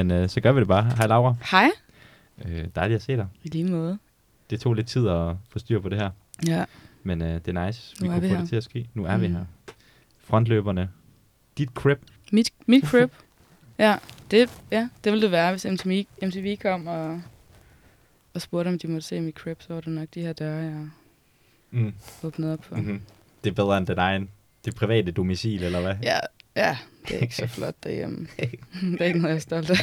Jamen, øh, så gør vi det bare. Hej Laura. Hej. Øh, dejligt at se dig. I lige måde. Det tog lidt tid at få styr på det her, Ja. men øh, det er nice. Vi Nu er kunne vi få her. det til at ske. Nu er vi Mm. her. Frontløberne. Dit crib. Mit, mit crib. ja, det, ja, det ville det være, hvis MTV, MTV kom og, og spurgte, om de måtte se mit crib, så var det nok de her døre, jeg Mm. åbnede op for. Mm-hmm. Det er bedre end det egen. Det private domicil, eller hvad? Ja, ja, det er ikke så flot derhjemme. det er ikke noget, jeg er stolt af.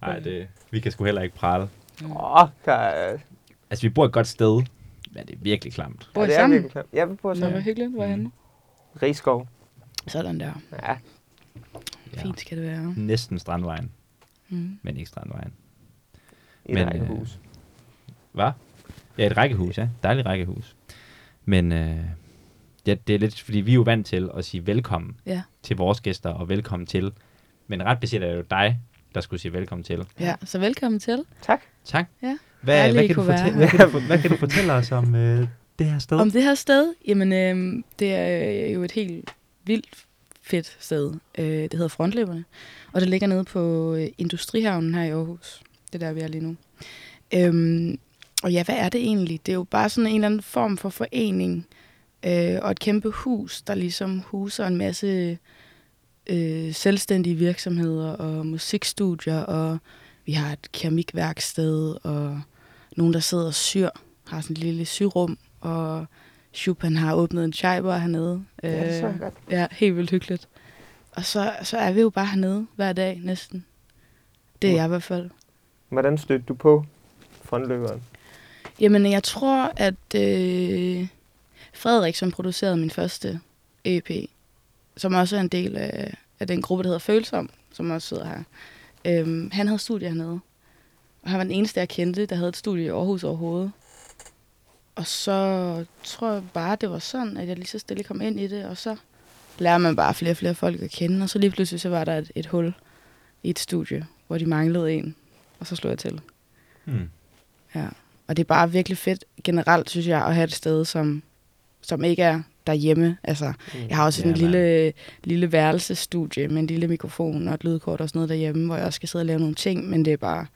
Nej, det, vi kan sgu heller ikke prale. Åh, der er, Altså, vi bor et godt sted, men det er virkelig klamt. Bor I det er sammen? virkelig klart. Ja, vi bor Nå, hvor sammen. hyggeligt. Hvor er henne? Rigskov. Sådan der. Ja, Ja. Fint skal det være. Næsten Strandvejen, Mm. men ikke Strandvejen. i Men, et øh, rækkehus. Hvad? Ja, et rækkehus, ja. Dejligt rækkehus. Men øh, ja, det er lidt, fordi vi er jo vant til at sige velkommen Ja. til vores gæster, og velkommen til. Men ret beset er det jo dig, der skulle sige velkommen til. Ja, så velkommen til. Tak. Tak. Ja. Hvad, hvad, kan du fortælle, hvad, kan du, hvad kan du fortælle os om øh, det her sted? Om det her sted, jamen øh, det er jo et helt vildt fedt sted. Øh, det hedder Frontløberne, og det ligger nede på øh, Industrihavnen her i Aarhus. Det er der, vi er lige nu. Øhm, og ja, hvad er det egentlig? Det er jo bare sådan en eller anden form for forening øh, og et kæmpe hus, der ligesom huser en masse øh, selvstændige virksomheder og musikstudier, og vi har et keramikværksted, og nogen, der sidder og syr, har sådan et lille syrum, og Chopin har åbnet en chaibar hernede. Ja, det så jeg Øh, godt. Ja, helt vildt hyggeligt. Og så, så er vi jo bare hernede hver dag næsten. Det er jeg i hvert fald. Hvordan stødte du på frontløberen? Jamen, jeg tror, at øh, Frederik, som producerede min første EP, som også er en del af, af den gruppe, der hedder Følsom, som også sidder her, øhm, han havde studie hernede. Og han var den eneste, jeg kendte, der havde et studie i Aarhus overhovedet. Og så tror jeg bare, det var sådan, at jeg lige så stille kom ind i det, og så lærer man bare flere og flere folk at kende. Og så lige pludselig så var der et, et hul i et studie, hvor de manglede en. Og så slog jeg til. Hmm. Ja. Og det er bare virkelig fedt generelt, synes jeg, at have et sted, som, som ikke er derhjemme. Altså, jeg har også Ja, ja, en lille, lille værelsestudie med en lille mikrofon og et lydkort og sådan noget derhjemme, hvor jeg også skal sidde og lave nogle ting, men det er bare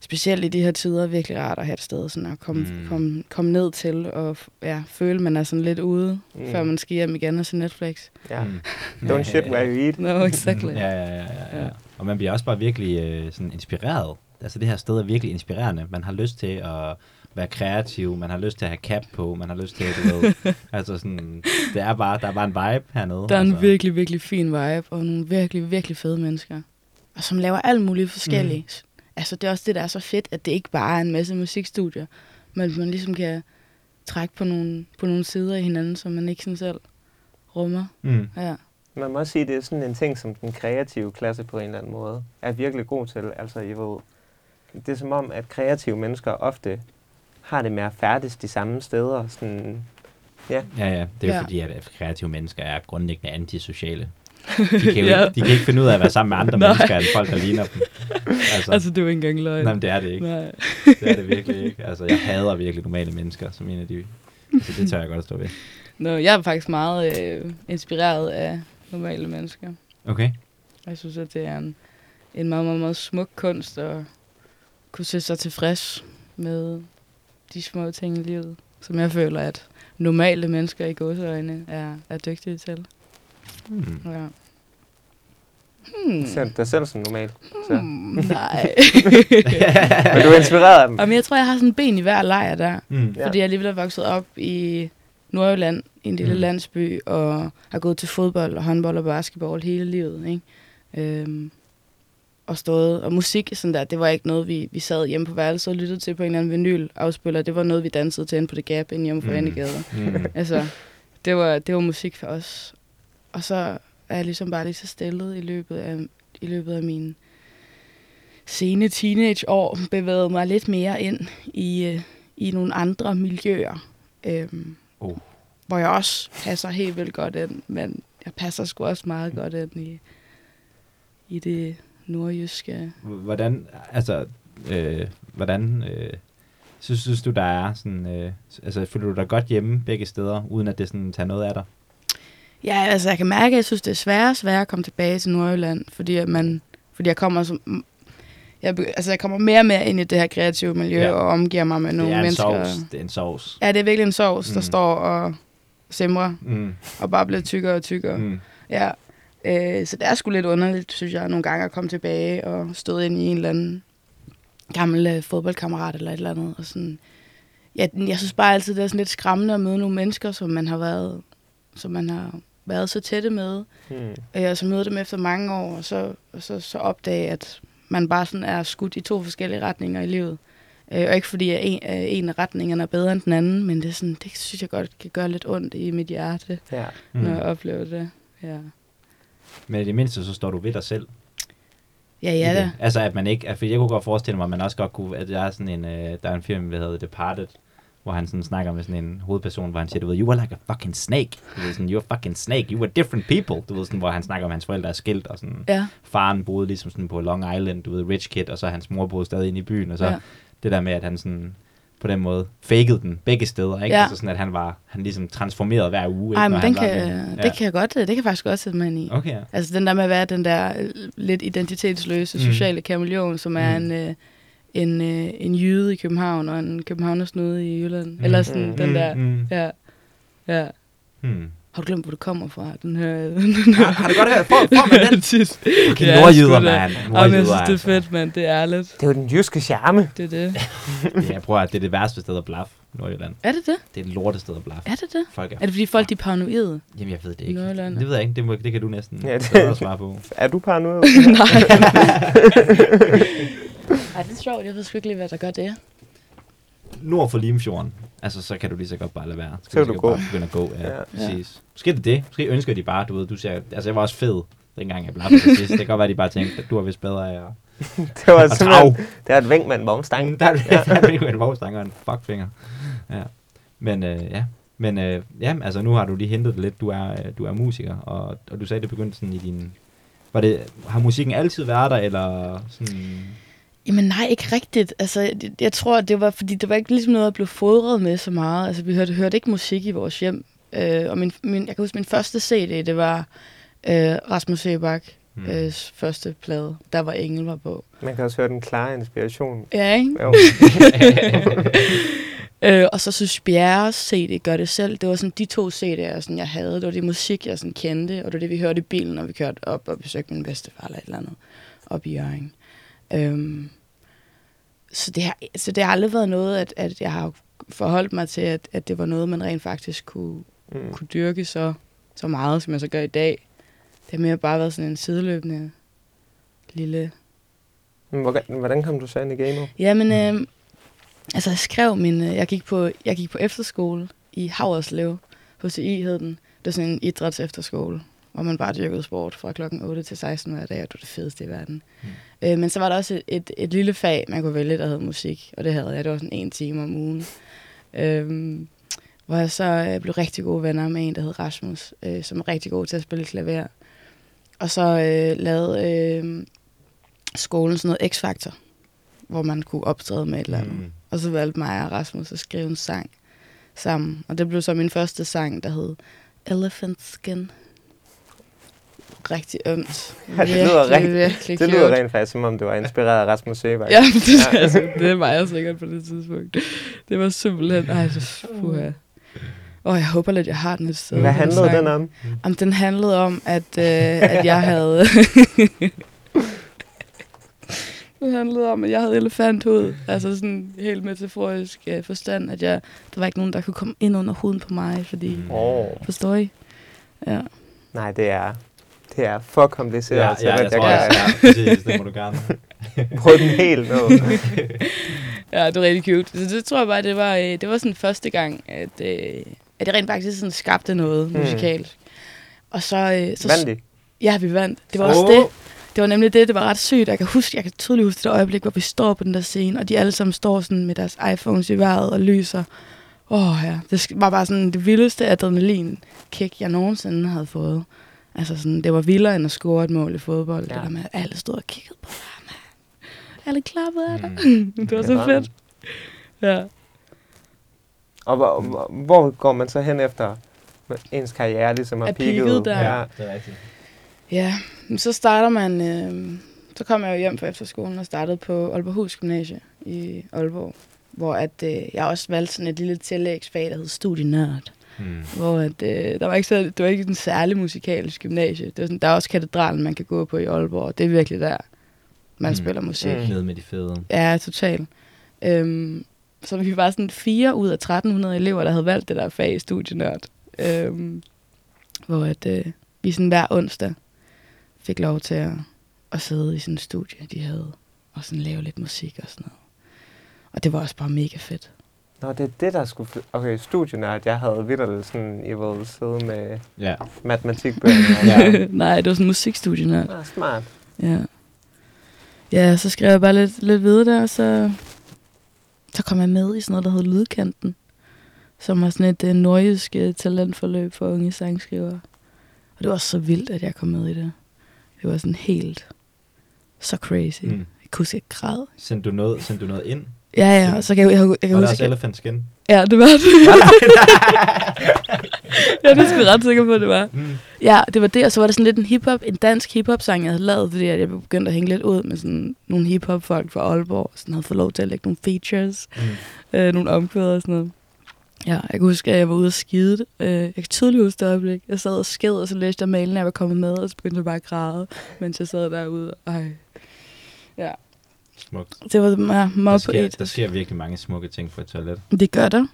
specielt i de her tider virkelig rart at have et sted sådan at komme, Mm. mm. komme, komme ned til og ja, føle, man er sådan lidt ude, Mm. mm. før man skal hjem igen og se Netflix. Ja. Hmm. Don't shit where you eat. No, exactly. Ja, ja, ja, ja, ja. Ja. Og man bliver også bare virkelig øh, sådan inspireret. Altså det her sted er virkelig inspirerende. Man har lyst til at være kreativ, man har lyst til at have cap på, man har lyst til, du ved, altså sådan, det er bare, der er bare en vibe hernede. Der er altså. en virkelig, virkelig fin vibe, og nogle virkelig, virkelig fede mennesker. Og som laver alt muligt forskelligt. Mm. Altså, det er også det, der er så fedt, at det ikke bare er en masse musikstudier, men man ligesom kan trække på nogle, på nogle sider af hinanden, som man ikke sådan selv rummer. Mm. Ja. Man må også sige, at det er sådan en ting, som den kreative klasse på en eller anden måde er virkelig god til. Altså, I ved, det er som om, at kreative mennesker ofte har det med at færdes de samme steder. Sådan, ja, Ja, ja. Det er jo Ja. fordi, at kreative mennesker er grundlæggende antisociale. De kan jo Ja. ikke, de kan ikke finde ud af at være sammen med andre Nej. mennesker, end folk, der ligner dem. Altså, Altså, det er jo ikke engang løgn. nej, men det er det ikke. Nej. Det er det virkelig ikke. Altså, jeg hader virkelig normale mennesker, som en af de... Så det tør jeg godt at stå ved. Nå, jeg er faktisk meget øh, inspireret af normale mennesker. Okay. Jeg synes, at det er en, en meget, meget, meget smuk kunst at kunne se sig tilfreds med de små ting i livet, som jeg føler, at normale mennesker i gåseøjne er, er dygtige til. Hmm. Ja. Hmm. ser dig selv som normal. Så. Hmm, nej. Men du er inspireret af dem. Jamen, jeg tror, jeg har sådan en ben i hver lejr der. Mm. Fordi jeg alligevel er vokset op i Nordjylland, i en lille mm. landsby, og har gået til fodbold og håndbold og basketball hele livet. Ikke? Øhm, og stået, og musik, sådan der, det var ikke noget, vi, vi sad hjemme på værelset og lyttede til på en eller anden vinyl-afspiller. Det var noget, vi dansede til inde på The Gap inde hjemme på Mm. Vanegade. Mm. Altså, det var, det var musik for os. Og så er jeg ligesom bare lige så stillet i løbet af, i løbet af mine sene teenageår, bevæget mig lidt mere ind i, øh, i nogle andre miljøer. Øhm, Oh. Hvor jeg også passer helt vildt godt ind, men jeg passer sgu også meget godt ind i, i det nordjyske. Hvordan, altså, øh, hvordan, øh, synes, synes du, der er sådan, øh, altså, føler du dig godt hjemme begge steder, uden at det sådan tager noget af dig? Ja, altså jeg kan mærke, at jeg synes, det er sværere og sværere at komme tilbage til Nordjylland, fordi, at man, fordi jeg kommer som, jeg, altså jeg kommer mere og mere ind i det her kreative miljø Ja. og omgiver mig med Det nogle er en mennesker. sovs. Det er en sovs. Ja, det er virkelig en sovs, der Mm. står og simrer Mm. og bare bliver tykkere og tykkere. Mm. Ja. Øh, så det er sgu lidt underligt, synes jeg, nogle gange at komme tilbage og stå ind i en eller anden gammel øh, fodboldkammerat eller et eller andet. Og sådan. Ja, jeg synes bare altid, det er sådan lidt skræmmende at møde nogle mennesker, som man har været, som man har været så tætte med. Hmm. Øh, og så møde dem efter mange år, og så, og så, så opdage, at man bare sådan er skudt i to forskellige retninger i livet. Øh, og ikke fordi, at en, at en af retningerne er bedre end den anden, men det, er sådan, det synes jeg godt kan gøre lidt ondt i mit hjerte, Ja. mm. når jeg Mm. oplever det. Ja, Men i det mindste, så står du ved dig selv. ja, ja da. Altså, at man ikke... For jeg kunne godt forestille mig, at man også godt kunne... At der er sådan en... Øh, der er en film, der hedder Departed, hvor han sådan snakker med sådan en hovedperson, hvor han siger, du ved, you were like a fucking snake. Du ved, sådan, you're a fucking snake. You were different people. Du ved, sådan, hvor han snakker om, at hans forældre er skilt, og sådan... Ja, Faren boede ligesom sådan på Long Island, du ved, rich kid, og så hans mor boede stadig inde i byen, og så ja. det der med, at han sådan på den måde fakede den begge steder, ikke? Ja. Altså sådan, at han var, han ligesom transformerede hver uge? Ej, men den kan, med. det kan jeg godt, det kan jeg faktisk godt sætte mig ind i. Okay, ja. Altså den der med at være den der øh, lidt identitetsløse Mm. sociale kameleon, som er Mm. en, øh, en, øh, en jyde i København og en københavnersnude i Jylland. Mm. Eller sådan Mm. den der, Mm, ja. ja. mm. Har du glemt, hvor du kommer fra? Den her... Har, har du godt hørt? Får, får man den? Okay, Ja, nordjyder, mand. Ej, men jeg synes, det er altså. fedt, mand. Det er ærligt. Det er jo den jyske charme. Det er det. Ja, jeg prøver at det er det værste sted at blaffe, Nordjylland. Er det det? Det er et lortet sted at blaffe. Er det det? Folk er, Er det fordi folk de er paranoide? Jamen, jeg ved det ikke. Nordjylland? Det ved jeg ikke. Det, må, det kan du næsten Ja, det- svare på. Er du paranoid? Nej. Ej, det er sjovt. Jeg ved sgu ikke lige, hvad der gør det. Nord for Limfjorden, altså så kan du lige så godt bare lade være. Så kan du gå. Bare begynde at gå, ja. Ja. ja. Præcis. Måske er det det. Måske ønsker de bare, du ved, du siger, altså jeg var også fed, dengang jeg blaffede til sidst. Det kan godt være, at de bare tænkte, at du var vist bedre af at, Det var simpelthen, det er et vink med en vognstang. Der er det, der er det en vognstang og en fuckfinger. Ja. Men øh, ja, men øh, ja, altså nu har du lige hentet det lidt. Du er, øh, du er musiker, og, og du sagde, det begyndte sådan i din... Var det, har musikken altid været der, eller sådan... Jamen nej, ikke rigtigt. Altså, jeg, jeg tror, det var, fordi det var ikke ligesom noget, jeg blev fodret med så meget. Altså, vi hørte, hørte ikke musik i vores hjem. Øh, og min, min, jeg kan huske, min første CD, det var øh, Rasmus Sebak, mm. øh, første plade. Der var Engel var på. Man kan også høre den klare inspiration. Ja, ikke? Jo. Øh, og så synes Bjerres CD gør det selv. Det var sådan de to CD'er, sådan, jeg havde. Det var det musik, jeg sådan kendte, og det var det, vi hørte i bilen, når vi kørte op og besøgte min bedstefar eller et eller andet op i Jørgen. Øhm, så, det har, så det har aldrig været noget, at, at jeg har forholdt mig til, at, at det var noget, man rent faktisk kunne, Mm. kunne dyrke så, så meget, som jeg så gør i dag. Det har mere bare været sådan en sideløbende lille Hvordan, hvordan kom du så ind i gamet? Jamen, øh, altså jeg skrev min, øh, jeg gik på, jeg gik på efterskole i Havrerslev, HCI hed den. Det var sådan en idræts efterskole, hvor man bare dyrkede sport fra klokken 8 til 16 hver dag, og det var det fedeste i verden. Mm. Øh, men så var der også et, et, et lille fag, man kunne vælge, der hed musik, og det havde jeg. Det var sådan en time om ugen. Øh, hvor jeg så øh, blev rigtig gode venner med en, der hed Rasmus, øh, som er rigtig god til at spille klaver. Og så øh, lavede øh, skolen sådan noget X-Factor, hvor man kunne optræde med et eller andet. Mm. Og så valgte mig og Rasmus at skrive en sang sammen. Og det blev så min første sang, der hed Elephant Skin. Rigtig ømt. Ja, det lyder rigtig- virkelig Det lyder rent faktisk, som om du var inspireret af Rasmus Sebak. Ja, det, ja. altså, det var jeg sikkert på det tidspunkt. Det var simpelthen... Ej, det puha. Åh, jeg håber lidt, jeg har den et sted. Hvad den handlede sang. den om? Om den handlede om, at, øh, at jeg havde... det handlede om, at jeg havde elefanthud. Altså sådan helt metaforisk øh, forstand, at jeg, der var ikke nogen, der kunne komme ind under huden på mig, fordi... Oh, Forstår I? Ja. nej, det er, det er for kompliceret Ja, til, ja, at jeg jeg tror også, kan ja, præcis, det må du gerne. prøve den helt ned. ja, det var rigtig cute. Så det tror jeg bare, det var, øh, det var sådan første gang, at, øh, at jeg rent faktisk sådan skabte noget Mm. musikalsk. Og så... Øh, så Vandt de? Ja, vi vandt. Det var også Åh. det. Det var nemlig det, det var ret sygt. Jeg kan, huske, jeg kan tydeligt huske det øjeblik, hvor vi står på den der scene, og de alle sammen står sådan med deres iPhones i vejret og lyser. Åh oh, ja, det var bare sådan det vildeste adrenalin-kick, jeg nogensinde havde fået. Altså sådan, det var vildere end at score et mål i fodbold. Ja. Det der med, at alle stod og kiggede på mand. Alle klappede af dig. Mm. det var så fedt. Ja. Og hvor, hvor, hvor går man så hen efter ens karriere ligesom har peaket peaked. der. Ja. det er rigtigt. Ja, så starter man... Øh, så kom jeg jo hjem fra efterskolen og startede på Aalborghus Gymnasie i Aalborg, hvor at, øh, jeg også valgte sådan et lille tillægsfag, der hed studienørd. Mm. Hvor at, øh, der var ikke så, det var ikke en særlig musikalsk gymnasie. Det var sådan, der er også katedralen, man kan gå på i Aalborg, og det er virkelig der, man Mm. spiller musik. Mm. Nede med de fede. Ja, totalt. Øhm, så vi var sådan fire ud af 1300 elever, der havde valgt det der fag i studienørd. Øhm, hvor at, øh, vi sådan hver onsdag fik lov til at, at sidde i sådan en studie, de havde, og sådan lave lidt musik og sådan noget. Og det var også bare mega fedt. Nå, det er det, der skulle... Okay, studienørd, jeg havde vidderligt sådan, I ville sidde med Ja. matematikbøgerne. Ja. Nej, det var sådan en musikstudienørd. Ah, smart. Ja. Ja, så skrev jeg bare lidt, lidt videre der, og så, så kom jeg med i sådan noget, der hed Lydkanten, som var sådan et uh, nordjysk uh, talentforløb for unge sangskrivere. Og det var så vildt, at jeg kom med i det. Det var sådan helt så crazy. Mm. Jeg kunne huske, at jeg græd. Sendte du noget, sendte du noget ind? Ja, ja, og så kan jeg, jeg, jeg, jeg kan Var huske... også Elephant Skin? Ja, det var det. ja, det er sgu ret sikker på, det var. Mm. Ja, det var det, og så var der sådan lidt en hiphop, en dansk hiphop-sang, jeg havde lavet, fordi jeg begyndte at hænge lidt ud med sådan nogle hiphop-folk fra Aalborg, sådan havde fået lov til at lægge nogle features, Mm. øh, nogle omkvæder og sådan noget. Ja, jeg kan huske, at jeg var ude og skide. Øh, jeg kan tydeligt huske det øjeblik. Jeg sad og sked, og så læste jeg mailen, jeg var kommet med, og så begyndte jeg bare at græde, mens jeg sad derude. Ej. Ja, Smukt. det var meget, Der meget på sker, et. der sker virkelig mange smukke ting på et toilet, Det gør der.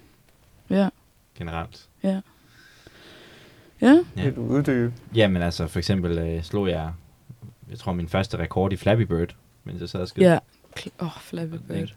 Ja, generelt. ja. Ja. Lidt uddybe. Jamen altså, for eksempel øh, slog jeg, jeg tror, min første rekord i Flappy Bird, mens jeg sad og skød. Ja. Åh, oh, Flappy Bird.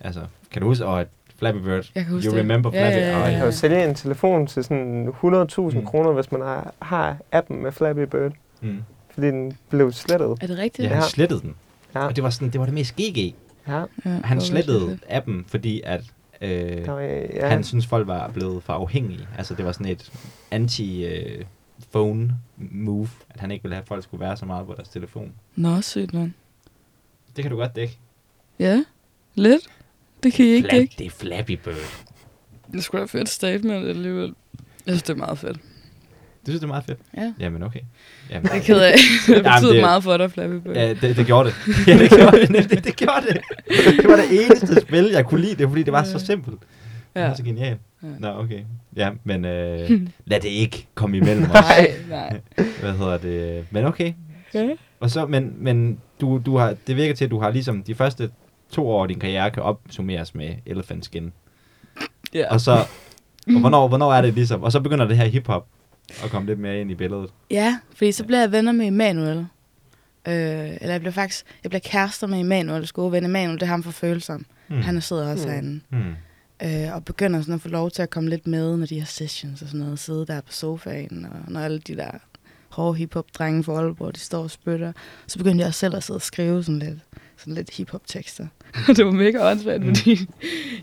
Altså, kan du huske, at Flappy Bird, Jeg kan huske you det. remember Ja, Flappy? ja, ja, Ej, Man ja. kan jo sælge en telefon til sådan 100.000 Mm. mm. kroner, hvis man har, har appen med Flappy Bird. Mm. Fordi den blev slettet. Er det rigtigt? Ja, han Ja. slettede den. Ja, Og det var, sådan, det var det mest GG. ja. ja Han slettede appen, fordi at øh, var, ja. han synes folk var blevet for afhængige. Altså det var sådan et anti-phone move, at han ikke ville have, at folk skulle være så meget på deres telefon. Nå, sygt, mand. Det kan du godt dække. Ja, lidt. Det kan I ikke Flap, dække. det er Flappy Bird. Det er sgu da et fedt statement alligevel. Jeg synes, det er meget fedt. Du synes, det er meget fedt? Ja. Jamen okay. Jamen, Jeg er ked af. Det betyder det- meget for dig, Flappy Bird. Ja, det, det gjorde det. Ja, det gjorde det. nemlig, det gjorde det. Det var det eneste spil, jeg kunne lide det, fordi det var så simpelt. Det Ja. var så genialt. Ja. Nå, okay. Ja, men øh, lad det ikke komme imellem os. Nej, nej. Hvad hedder det? Men okay. Ja. Og så, men, men du, du har, det virker til, at du har ligesom de første to år af din karriere kan opsummeres med Elephant Skin. Ja. Og så, og hvornår, hvornår er det ligesom? Og så begynder det her hiphop at komme lidt mere ind i billedet. ja, fordi så bliver jeg venner med Emanuel. Øh, eller jeg bliver faktisk jeg bliver kærester med Emanuels gode ven. Emanuel, det er ham for følsom. Mm. Han sidder også Mm. mm. herinde. Hmm. Øh, og begynder sådan at få lov til at komme lidt med, når de har sessions og sådan noget. Sidde der på sofaen, og når alle de der hårde hiphop-drenge fra Aalborg, de står og spytter. Så begyndte jeg også selv at sidde og skrive sådan lidt, sådan lidt hiphop-tekster. det var mega åndssvagt, Mm. mm. fordi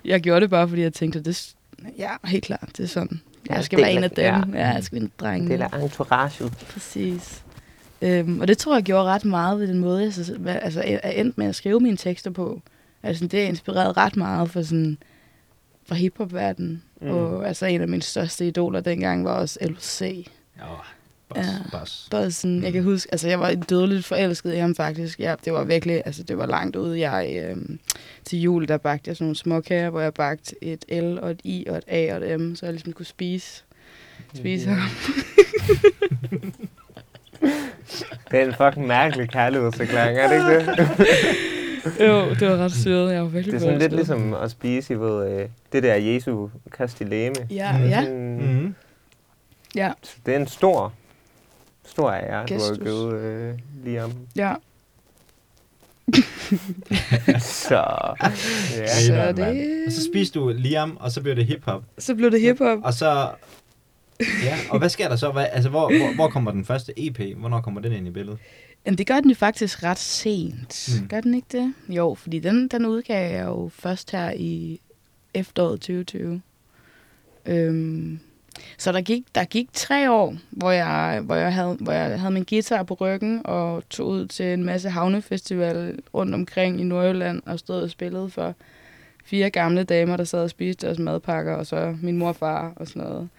jeg gjorde det bare, fordi jeg tænkte, det, ja, helt klart, det er sådan. Ja, Jeg skal være en af- dem. ja. Ja, jeg skal være en af drengene. Det er der entourage. Præcis. Øhm, og det tror jeg gjorde ret meget ved den måde, jeg så, altså, er er endt med at skrive mine tekster på. Altså, det er inspireret ret meget for sådan, fra hiphop-verdenen. Mm. Mm. Og altså, en af mine største idoler dengang var også LC. Ja, boss, Ja. boss. Bare sådan, jeg kan huske, altså jeg var dødeligt forelsket i ham faktisk. Ja, det var virkelig, altså det var langt ude. Jeg øhm, til jul, der bagte jeg sådan nogle småkager, hvor jeg bagte et L og et I og et A og et M, så jeg ligesom kunne spise, spise ham. Det er en fucking mærkelig kærlighedserklæring, er det ikke det? jo, det var ret syret. Jeg var virkelig Det er sådan lidt ligesom at spise, I ved, øh, det der Jesu kastileme. Ja, Mhm. ja, Mm. Ja, Det er en stor, stor ære, du har givet øh, Liam. ja. Så, ja. Så det-. Og så spiste du Liam, og så blev det hiphop. Så blev det hiphop. Og så... Ja, og hvad sker der så? Hvad, altså, hvor, hvor, hvor kommer den første EP? Hvornår kommer den ind i billedet? Jamen, det gør den jo faktisk ret sent. Mm. Gør den ikke det? Jo, fordi den, den udgav jeg jo først her i efteråret 2020. Øhm, så der gik, der gik tre år, hvor jeg, hvor, jeg havde, hvor jeg havde min guitar på ryggen og tog ud til en masse havnefestival rundt omkring i Nordjylland og stod og spillede for fire gamle damer, der sad og spiste deres madpakker, og så min mor og far og sådan noget.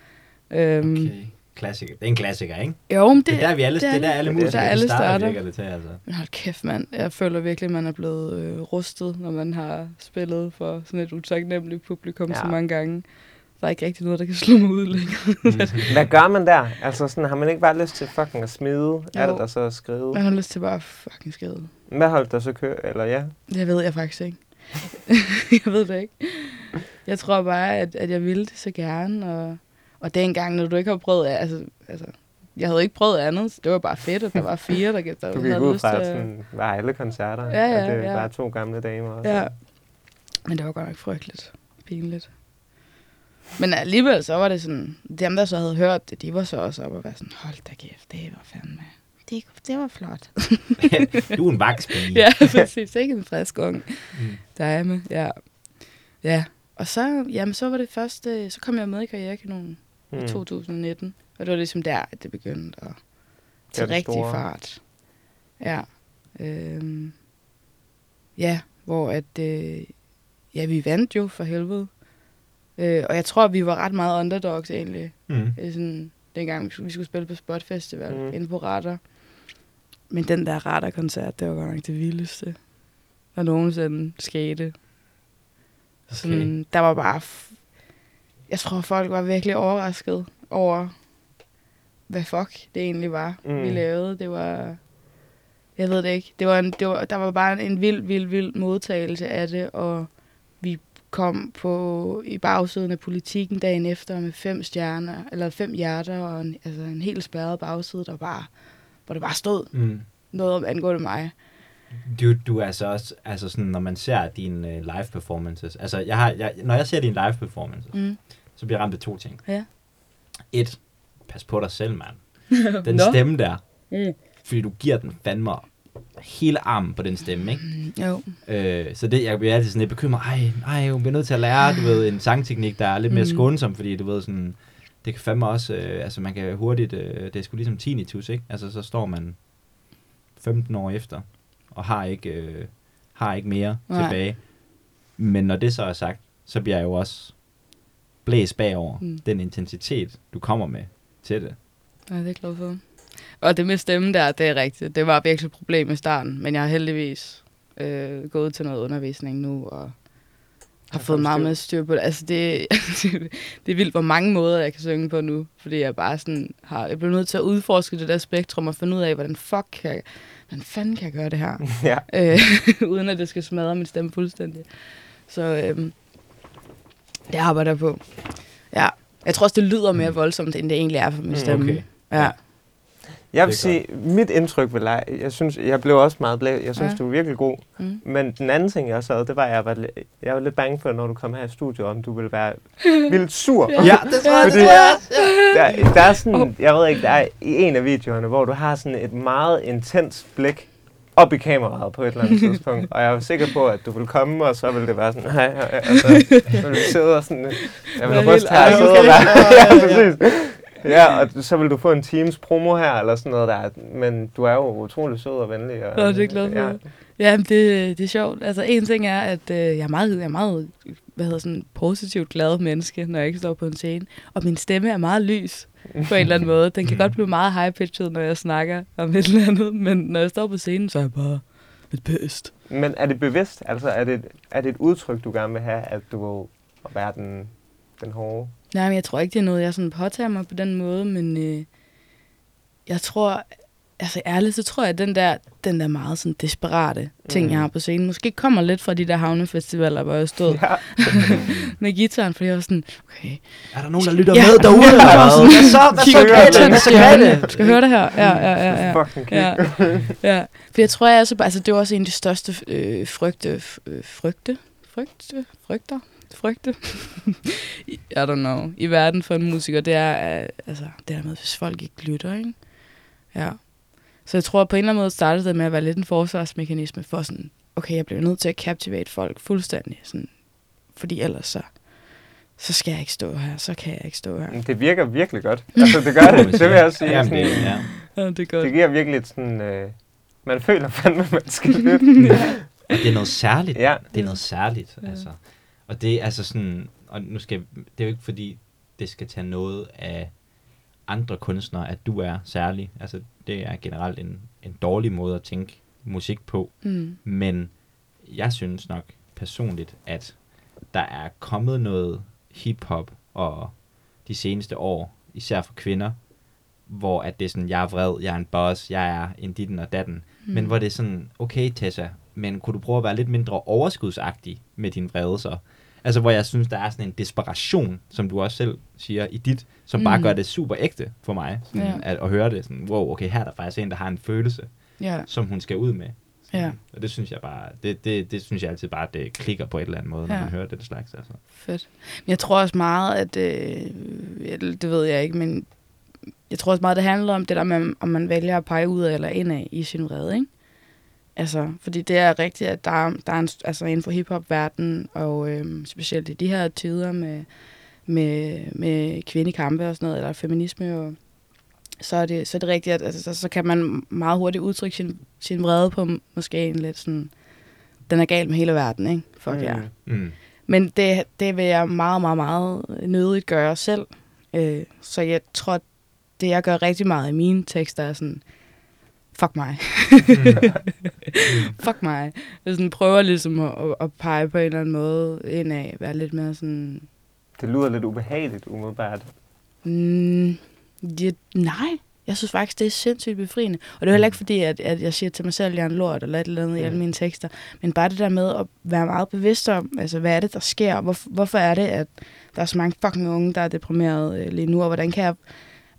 Øhm, Okay. Klassiker. Det er en klassiker, ikke? Jo, men det, Det, er der, vi alle, det er det er der alle er musikere, der de alle starter, starter. virker det til, altså. Men hold kæft, mand. Jeg føler virkelig, at man er blevet øh, rustet, når man har spillet for sådan et utaknemmeligt publikum. Ja. så mange gange. Der er ikke rigtig noget, der kan slå mig ud længere. Hvad gør man der? Altså sådan, har man ikke bare lyst til fucking at smide? Er Jo. det der så at skrive? Jeg har lyst til bare at fucking skade. Hvad holdt der så køre? Eller ja? Det ved jeg faktisk ikke. jeg ved det ikke. Jeg tror bare, at, at jeg ville det så gerne. Og, og dengang, når du ikke har prøvet... Altså, altså, jeg havde ikke prøvet andet. så Det var bare fedt, at der var fire, der, der Du gik havde ud lyst fra, at sådan, var alle koncerter, Ja, ja, at det ja. var to gamle damer. Og Ja. Men det var godt nok frygteligt. Pinligt. Men alligevel så var det sådan, dem der så havde hørt det, de var så også oppe og var sådan, hold da kæft, det var fandme, det, det var flot. du er en vakspige. ja, præcis, ikke en frisk ung Mm. dame, ja. Ja, og så, jamen, så var det første, så kom jeg med i Karrierekanonen mm. i 2019, og det var ligesom der, at det begyndte at tage det rigtig store. fart. Ja. Øhm, ja, hvor at, øh, ja, vi vandt jo for helvede. Øh, og jeg tror, vi var ret meget underdogs egentlig. Mm. Øh, sådan, dengang vi skulle, vi skulle spille på Spot Festival Mm. inde på Radar. Men den der Radar-koncert, det var godt nok det vildeste, der nogensinde skete. Sådan, der var bare... Jeg tror, folk var virkelig overrasket over, hvad fuck det egentlig var, mm. vi lavede. Det var... Jeg ved det ikke. Det var en, det var, der var bare en vild, vild, vild modtagelse af det, og kom på i bagsiden af politikken dagen efter med fem stjerner, eller fem hjerter, og en, altså en helt spærret bagside, der bare, hvor det bare stod Mm. noget om angående mig. Du, du er altså også, altså sådan, når man ser dine uh, live performances, altså jeg har, jeg, når jeg ser dine live performances, Mm. så bliver jeg ramt af to ting. Ja. Et, pas på dig selv, mand. Den stemme der, Mm. fordi du giver den fandme hele armen på den stemme, ikke? Jo. Øh, så det, jeg bliver altid sådan lidt bekymret. Ej, ej, hun bliver nødt til at lære, du ved, en sangteknik, der er lidt mere Mm. skånsom, fordi du ved sådan, det kan fandme også, øh, altså man kan hurtigt, øh, det er sgu ligesom tinnitus, ikke? Altså så står man 15 år efter, og har ikke, øh, har ikke mere Nej. tilbage. Men når det så er sagt, så bliver jeg jo også blæst bagover mm. den intensitet, du kommer med til det. Ja, det er jeg glad for. Og det med stemmen der, det er rigtigt. Det var virkelig et problem i starten, men jeg har heldigvis øh, gået til noget undervisning nu, og har fået meget styr. mere styr på det. Altså, det, det er vildt, hvor mange måder, jeg kan synge på nu, fordi jeg bare sådan har, jeg bliver nødt til at udforske det der spektrum og finde ud af, hvordan fuck kan jeg, hvordan fanden kan jeg gøre det her? ja. øh, uden at det skal smadre min stemme fuldstændig. Så øhm, det arbejder jeg på. Ja, jeg tror også, det lyder mere voldsomt, end det egentlig er for min Mm, stemme. okay. Ja. Jeg vil sige, mit indtryk ved dig, jeg synes, jeg blev også meget blæst. Jeg synes, Ja. du er virkelig god. Mm. Men den anden ting, jeg også havde, det var, at jeg var, jeg var lidt bange for, når du kom her i studiet, om du ville være vildt sur. Ja, det tror jeg, Fordi- det tror jeg. Der, der er sådan, jeg ved ikke, der er i en af videoerne, hvor du har sådan et meget intens blik op i kameraet på et eller andet tidspunkt. Og jeg var sikker på, at du ville komme, og så ville det være sådan, hej, hej, altså, så ville du sidde og sådan, jeg vil Være have helt ryst her og sidde og være, ja, præcis. Ja, og så vil du få en teams promo her, eller sådan noget der. Men du er jo utrolig sød og venlig. Og, Nå, det er glad for. Ja. Ja, det, det er sjovt. Altså, en ting er, at øh, jeg er meget, jeg er meget hvad hedder sådan, positivt glad menneske, når jeg ikke står på en scene. Og min stemme er meget lys på en eller anden måde. Den kan godt blive meget high-pitched, når jeg snakker om et eller andet. Men når jeg står på scenen, så er jeg bare et bedst. Men er det bevidst? Altså, er det, er det et udtryk, du gerne vil have, at du vil være den, den hårde? Nej, men jeg tror ikke, det er noget, jeg sådan påtager mig på den måde, men øh, jeg tror, altså ærligt, så tror jeg, at den der, den der meget sådan desperate ting, Mm. jeg har på scenen, måske kommer lidt fra de der havnefestivaler, hvor jeg stod Ja. med gitaren, fordi jeg var sådan, okay, Er der nogen, der lytter Ja. med derude, eller Jeg var hvad? sådan- Hvad så? Hvad kig så? Hvad så, stjernen. Grete? Skal høre det her? Ja, ja, ja, ja. Ja, ja. For jeg tror, jeg så bare, altså det var også en af de største øh, frygte, øh, frygte, frygte, frygter, frygte, I don't know, i verden for en musiker, det er, altså, det der med, hvis folk ikke lytter, ikke? Ja. Så jeg tror, på en eller anden måde startede det med at være lidt en forsvarsmekanisme for sådan, okay, jeg bliver nødt til at captivate folk fuldstændig, sådan, fordi ellers så, så skal jeg ikke stå her, så kan jeg ikke stå her. Men Det virker virkelig godt. Altså, det gør det. Det vil jeg sige. Jamen, det, ja. Ja, det er godt. det giver virkelig et sådan... Øh, man føler fandme, man skal lytte. Og det er noget særligt. Ja. Det er noget særligt, Ja. altså. Og det er altså sådan, og nu skal, det er jo ikke fordi, det skal tage noget af andre kunstnere, at du er særlig. Altså, det er generelt en, en dårlig måde at tænke musik på. Mm. Men jeg synes nok personligt, at der er kommet noget hip-hop og de seneste år, især for kvinder, hvor at det er sådan, jeg er vred, jeg er en boss, jeg er en ditten og datten. Mm. Men hvor det er sådan, okay Tessa, men kunne du prøve at være lidt mindre overskudsagtig med din vrede så? Altså, hvor jeg synes, der er sådan en desperation, som du også selv siger i dit, som mm. bare gør det super ægte for mig, sådan, Ja. at, at høre det sådan, wow, okay, her er der faktisk en, der har en følelse, Ja, som hun skal ud med. ja, Og det synes jeg bare, det, det, det synes jeg altid bare, det klikker på et eller andet måde, når Ja. man hører det slags. Altså. fedt. Men jeg tror også meget, at, øh, det ved jeg ikke, men jeg tror også meget, det handler om det der med, om man vælger at pege ud af eller ind af i sin vrede, ikke? Altså, fordi det er rigtigt, at der, er- der er en, altså inden for hiphop-verdenen, og øhm, specielt i de her tider med, med, med kvindekampe og sådan noget, eller feminisme, og, så, er det, så er det rigtigt, at altså, så, så kan man meget hurtigt udtrykke sin, sin vrede på måske en lidt sådan, den er gal med hele verden, ikke? Fuck Mm. ja. Mm. Men det, det vil jeg meget, meget, meget nødigt gøre selv. Øh, så jeg tror, det jeg gør rigtig meget i mine tekster er sådan, fuck mig. fuck mig. Jeg sådan prøver ligesom at, at, pege på en eller anden måde ind af, være lidt mere sådan, Det lyder lidt ubehageligt, umiddelbart. mm, ja, nej. Jeg synes faktisk, det er sindssygt befriende. Og det er heller ikke fordi, at, at jeg siger til mig selv, at jeg er en lort eller et eller andet i alle Mm. mine tekster. Men bare det der med at være meget bevidst om, altså hvad er det, der sker? Hvor, hvorfor er det, at der er så mange fucking unge, der er deprimeret øh, lige nu? Og hvordan kan jeg...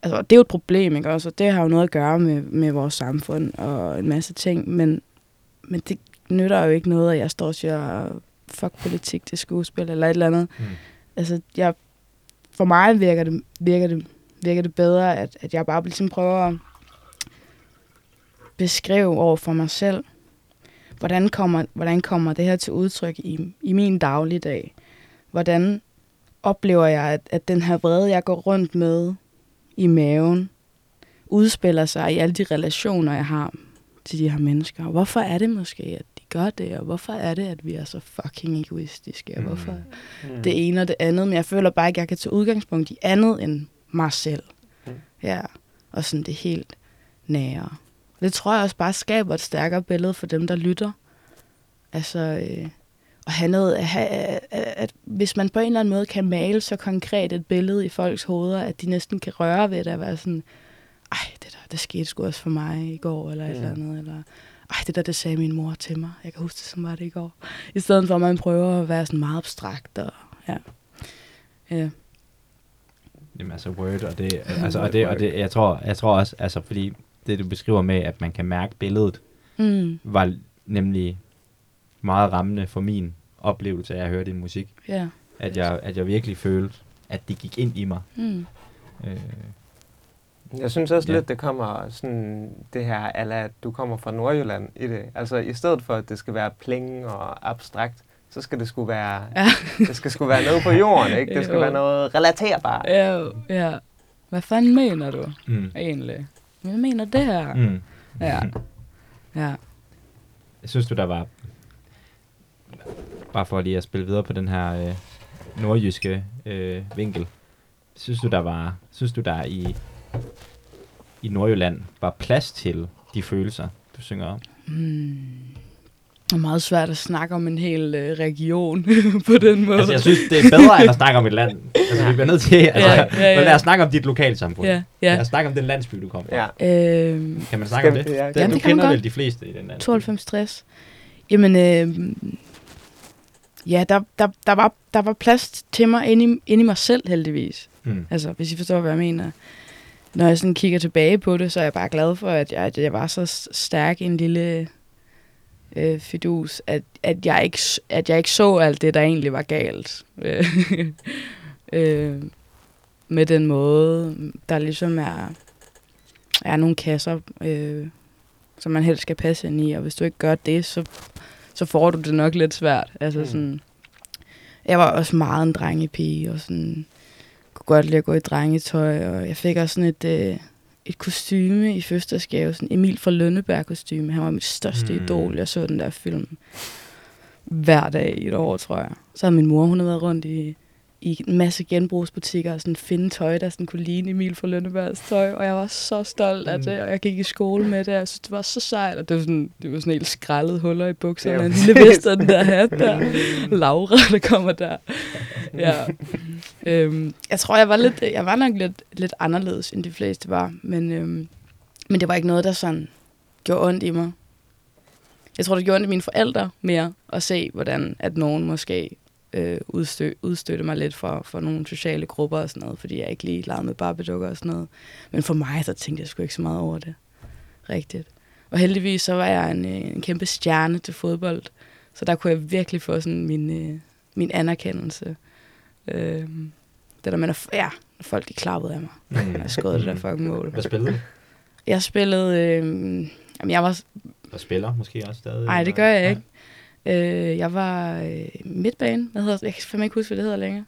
Altså, det er jo et problem, ikke også? Og det har jo noget at gøre med, med vores samfund og en masse ting. Men, men det nytter jo ikke noget, at jeg står og siger, fuck politik til skuespil eller et eller andet. Mm. Altså, jeg, for mig virker det, virker det, virker det bedre, at, at jeg bare ligesom prøver at beskrive over for mig selv, hvordan kommer, hvordan kommer det her til udtryk i, i min dagligdag? Hvordan oplever jeg, at, at den her vrede, jeg går rundt med i maven, udspiller sig i alle de relationer, jeg har til de her mennesker? Og hvorfor er det måske, at de gør det? Og hvorfor er det, at vi er så fucking egoistiske? Og Mm. hvorfor Mm. det ene og det andet, men jeg føler bare ikke, at jeg kan tage udgangspunkt i andet end mig selv. Mm. Ja, og sådan det helt nære. Det tror jeg også bare skaber et stærkere billede for dem, der lytter. Altså, øh, at have noget, at, have, at, hvis man på en eller anden måde kan male så konkret et billede i folks hoveder, at de næsten kan røre ved det og være sådan, ej, det der, det skete sgu også for mig i går, eller et Mm. eller andet, eller ej, det der, det sagde min mor til mig. Jeg kan huske det, som var det i går. I stedet for, at man prøver at være sådan meget abstrakt og ja. Ja. Jamen altså Word, og det, altså, og det, og det, jeg tror, jeg tror også, altså fordi det du beskriver med, at man kan mærke billedet, Mm, var nemlig meget rammende for min oplevelse af at høre din musik. ja. At jeg, at jeg virkelig følte, at det gik ind i mig. Mm. Øh, Jeg synes også Ja. lidt, det kommer sådan det her, eller at du kommer fra Nordjylland i det. Altså i stedet for, at det skal være pling og abstrakt, så skal det skulle være, Ja. det skal skulle være noget på jorden, ikke? Det skal Jo. være noget relaterbart. Ja, ja. Hvad fanden mener du mm, egentlig? Hvad mener det her? mm. Ja. Ja. Jeg synes du, der var... Bare for lige at spille videre på den her øh, nordjyske øh, vinkel. Synes du, der var... Synes du, der i, i Nordjylland var plads til de følelser, du synger om? Mm. Det er meget svært at snakke om en hel øh, region på den måde. Altså, jeg synes, det er bedre, end at snakke om et land. Altså, vi bliver nødt til... Altså, Ja, ja, ja. Men lad os snakke om dit lokalsamfund. ja, Lad ja. os snakke om den landsby, du kommer fra. Ja. Øhm, Kan man snakke om Skal- det? ja, Den, Jamen, du det man kender vel de fleste i den landsby? 92 Jamen, øh, ja, der, der, der, var, der var plads til mig inde i, inde i mig selv, heldigvis. Mm. Altså, hvis I forstår, hvad jeg mener. Når jeg sådan kigger tilbage på det, så er jeg bare glad for, at jeg, at jeg var så stærk en lille øh, fidus, at, at, jeg ikke, at jeg ikke så alt det, der egentlig var galt. Øh, med den måde, der ligesom er, er nogle kasser, øh, som man helst skal passe ind i, og hvis du ikke gør det, så, så får du det nok lidt svært. Altså Mm. sådan, jeg var også meget en drengepige, og sådan, kunne godt lide at gå i drengetøj, og jeg fik også sådan et, øh, et kostyme i fødselsdagsgave, sådan Emil fra Lønneberg kostyme. Han var mit største Mm. idol. Jeg så den der film hver dag i et år, tror jeg. Så havde min mor, hun havde været rundt i, i en masse genbrugsbutikker og sådan finde tøj, der sådan kunne ligne Emil fra Lønnebergs tøj, og jeg var så stolt af Mm. det, og jeg gik i skole med det, og jeg synes, det var så sejt, og det var sådan, det var sådan helt skrællet huller i bukserne, og en lille vest den der hat der. Laura, der kommer der. Ja. øhm, jeg tror, jeg var, lidt, jeg var nok lidt, lidt anderledes, end de fleste var, men, øhm, men det var ikke noget, der sådan gjorde ondt i mig. Jeg tror, det gjorde ondt i mine forældre mere at se, hvordan at nogen måske øh, udstø, udstøtte mig lidt for, for nogle sociale grupper og sådan noget, fordi jeg ikke lige legede med barbedukker og sådan noget. Men for mig, så tænkte jeg sgu ikke så meget over det. Rigtigt. Og heldigvis så var jeg en, øh, en kæmpe stjerne til fodbold, så der kunne jeg virkelig få sådan min, øh, min anerkendelse. Øh, det der med, når, ja, folk de klappede af mig. Mm. Jeg skød det der fucking mål. Hvad spillede du? Jeg spillede, øh, jamen jeg var, Og spiller måske også stadig? nej det gør jeg ikke. Øh, jeg var øh, midtbane, hvad hedder, jeg kan fandme ikke huske, hvad det hedder længere.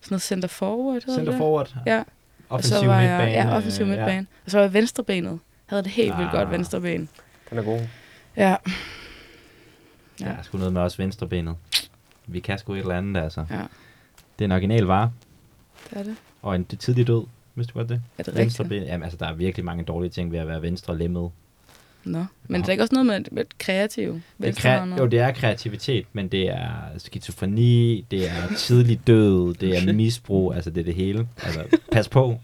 Sådan noget center forward hedder Center det? forward? Ja. Og Offensiv så var jeg, midtbane? Ja, offensiv øh, midtbane. Og så var jeg venstrebenet. Jeg havde det helt vildt Ah. godt venstreben. Den er god. Ja. Ja. Ja. ja, sgu noget med os venstrebenet. Vi kan sgu et eller andet, altså. Ja. Det er en original vare, Det er det. og en tidlig død. Vidste du godt det? Er det rigtigt? Venstreben. Jamen, altså, der er virkelig mange dårlige ting ved at være venstre lemmet. Nå. Men det er ikke også noget med, med kreativ Det er kre- jo, det er kreativitet, men det er skizofreni, det er tidlig død, det er misbrug, altså det er det hele. Altså, pas på.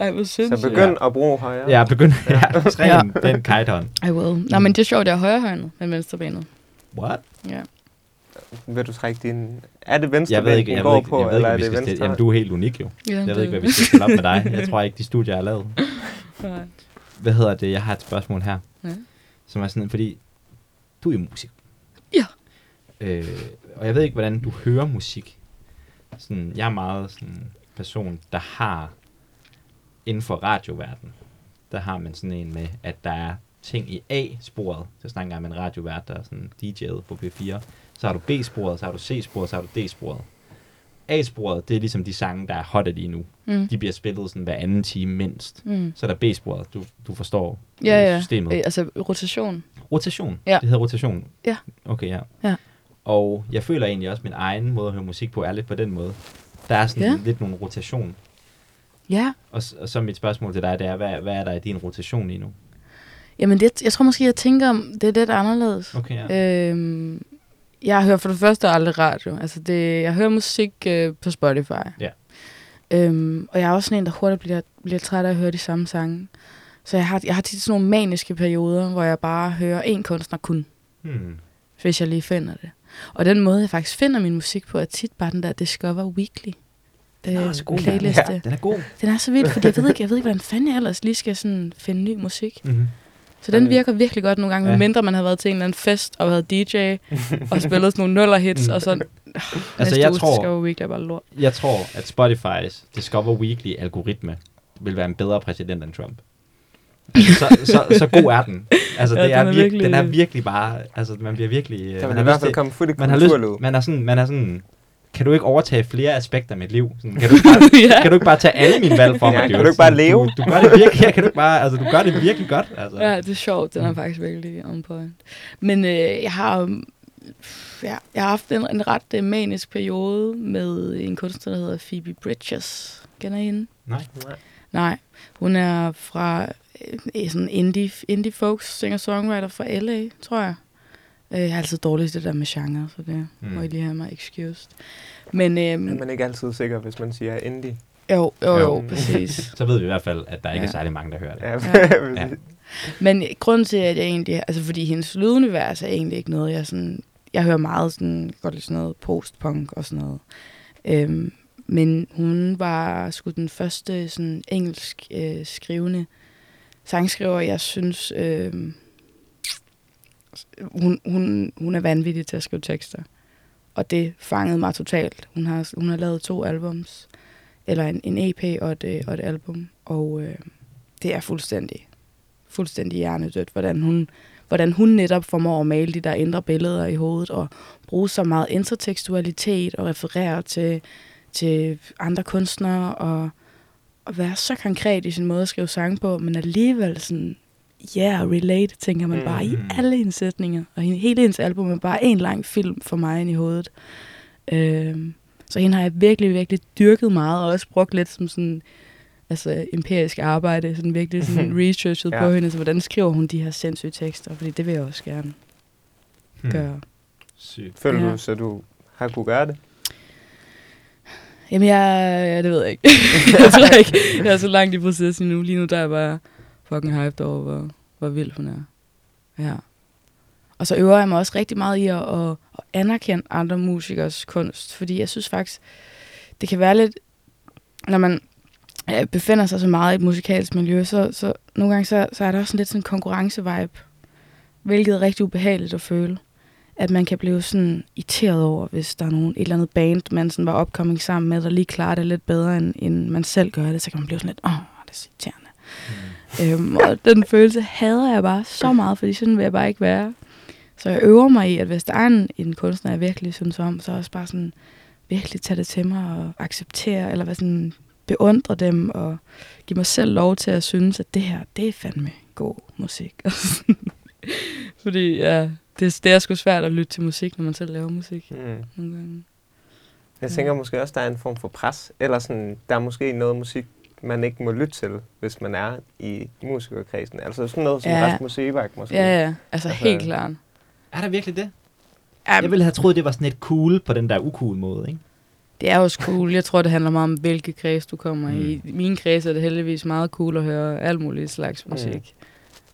Ej, hvor Så sindssygt. begynd at bruge højre. Ja, begynd ja, træn Ja. den kajthånd. I will. Nå, men det er sjovt, jeg er højrehåndet med venstrebenet. What? Ja. Vil du trække din... Er det venstre Jeg ved ikke, jeg ved går ikke, på, jeg ved eller ikke, er hvad vi det skal stille. venstre? Jamen, du er helt unik jo. ja Jeg ved ikke, hvad vi skal stille op med dig. Jeg tror ikke, de studier er lavet. Nej. Hvad hedder det? Jeg har et spørgsmål her. Ja. Som er sådan, fordi du er jo musiker. Ja. Øh, og jeg ved ikke, hvordan du hører musik. Sådan, jeg er meget sådan en person, der har inden for radioverdenen, der har man sådan en med, at der er ting i A-sporet. Så snakker jeg med en radiovært, der er sådan DJ'et på P4. Så har du B-sporet, så har du C-sporet, så har du D-sporet. A-sporet, det er ligesom de sange, der er hot lige nu. Mm. De bliver spillet sådan hver anden time mindst. Mm. Så er der B-sporet, du, du forstår Ja, ja. systemet. Øh, altså rotation. Rotation. Ja. Det hedder rotation. Ja. Okay, ja. Ja. Og jeg føler egentlig også, at min egen måde at høre musik på er lidt på den måde. Der er sådan Ja. lidt nogle rotation. Ja. Og, og så mit spørgsmål til dig, det er, hvad, hvad er der i din rotation lige nu? Jamen, det, jeg tror måske, jeg tænker, om det er lidt anderledes. Okay, ja. Øhm, jeg hører for det første aldrig radio. Altså det, jeg hører musik øh, på Spotify. Ja. Øhm, og jeg er også sådan en, der hurtigt bliver, bliver træt af at høre de samme sange. Så jeg har, jeg har tit sådan nogle maniske perioder, hvor jeg bare hører én kunstner kun, Hmm. hvis jeg lige finder det. Og den måde, jeg faktisk finder min musik på, er tit bare den der Discover Weekly. Den er Øh, også god, playliste. Den er god. Den er så vild, fordi jeg ved ikke, jeg ved ikke hvordan fanden jeg ellers lige skal sådan finde ny musik. Mm-hmm. Så den Øh. virker virkelig godt nogle gange, Ja. mindre man har været til en eller anden fest og været DJ og spillet sådan nogle nuller hits Mm. og sådan. Altså, jeg tror, Discover Weekly er bare lort. jeg tror, at Spotify's Discover Weekly algoritme vil være en bedre præsident end Trump. Altså, så, så, så god er den. Altså, Ja, det den er er virkelig, den er virkelig bare, altså, man bliver virkelig... øh, Der man vil har i hvert lyst fald til- komme fuldt man har lyst, man er sådan, man er sådan, kan du ikke overtage flere aspekter af mit liv? Sådan, kan, du ikke bare, ja. kan du ikke bare tage alle mine valg for mig? Ja, dude? kan du ikke bare leve? Du, du gør det virkelig, ja, kan du ikke bare, altså, du gør det virkelig godt. Altså. ja, det er sjovt. Den er Mm. faktisk virkelig on point. Men øh, jeg har ja, jeg har haft en, en ret øh, manisk periode med en kunstner, der hedder Phoebe Bridges. Kender I hende? Nej. Nej. Nej, hun er fra øh, sådan indie, indie folks singer-songwriter fra LA, tror jeg. Øh, Jeg er altid dårlig til det der med genre, så det Mm. mm. må I lige have mig excused. Men Er øhm, man ikke altid sikker, hvis man siger indie? jo, jo, Jo. præcis. Så ved vi i hvert fald, at der ikke Ja. er særlig mange, der hører det. Ja, Ja. Men grunden til, at jeg egentlig... Altså, fordi hendes lydunivers er egentlig ikke noget, jeg sådan... Jeg hører meget sådan... Godt lide sådan noget post-punk og sådan noget. Øhm, men hun var sgu den første sådan engelsk øh, skrivende sangskriver, jeg synes... Øh, hun, hun, hun er vanvittig til at skrive tekster. Og det fangede mig totalt. Hun har, hun har lavet to albums, eller en, en EP og et, øh, og et album, og øh, det er fuldstændig, fuldstændig hjernedødt, hvordan hun, hvordan hun netop formår at male de der indre billeder i hovedet, og bruge så meget intertekstualitet og referere til, til andre kunstnere, og, og være så konkret i sin måde at skrive sange på, men alligevel sådan, yeah, relate, tænker man bare i Mhm. alle hendes sætninger. Og hele hendes album er bare en lang film for mig ind i hovedet. Øhm, Så hende har jeg virkelig, virkelig dyrket meget, og også brugt lidt som sådan, altså empirisk arbejde, sådan virkelig sådan researchet Ja. på hende, så hvordan skriver hun de her sindssyge tekster, fordi det vil jeg også gerne Hmm. gøre. Sygt. Føler Ja. du, så du har kunne gøre det? Jamen, jeg, ja, det ved jeg ikke. jeg tror ikke, jeg er så langt i processen nu. Lige nu der er jeg bare fucking hyped over, hvor, hvor vild hun er. Ja. Og så øver jeg mig også rigtig meget i at, at, at anerkende andre musikers kunst, fordi jeg synes faktisk, det kan være lidt, når man befinder sig så meget i et musikalsk miljø, så, så nogle gange så, så er der også sådan lidt sådan en konkurrencevibe, hvilket er rigtig ubehageligt at føle. At man kan blive sådan irriteret over, hvis der er nogen, et eller andet band, man sådan var opkoming sammen med, der lige klarer det lidt bedre, end, end man selv gør det, så kan man blive sådan lidt, åh, det er så irriterende. Mm. Øhm, og den følelse hader jeg bare så meget, fordi sådan vil jeg bare ikke være. Så jeg øver mig i, at hvis der er en, en kunstner, jeg virkelig synes om, så også bare sådan virkelig tage det til mig og acceptere, eller hvad sådan beundre dem og give mig selv lov til at synes, at det her, det er fandme god musik. fordi ja, det, det er sgu svært at lytte til musik, når man selv laver musik. Mm. Nogle gange. Jeg tænker måske også, der er en form for pres, eller sådan, der er måske noget musik, man ikke må lytte til, hvis man er i musikerkredsen. Altså sådan noget som Ja. ja. Rasmus Sebak måske. Ja, ja, altså, Altså- helt klart. Er der virkelig det? Ja, Jeg ville have troet, det var sådan et cool på den der ucool måde, ikke? Det er også cool. Jeg tror, det handler meget om, hvilke kreds du kommer mm. i. Mm. I min kreds er det heldigvis meget cool at høre alt muligt slags musik.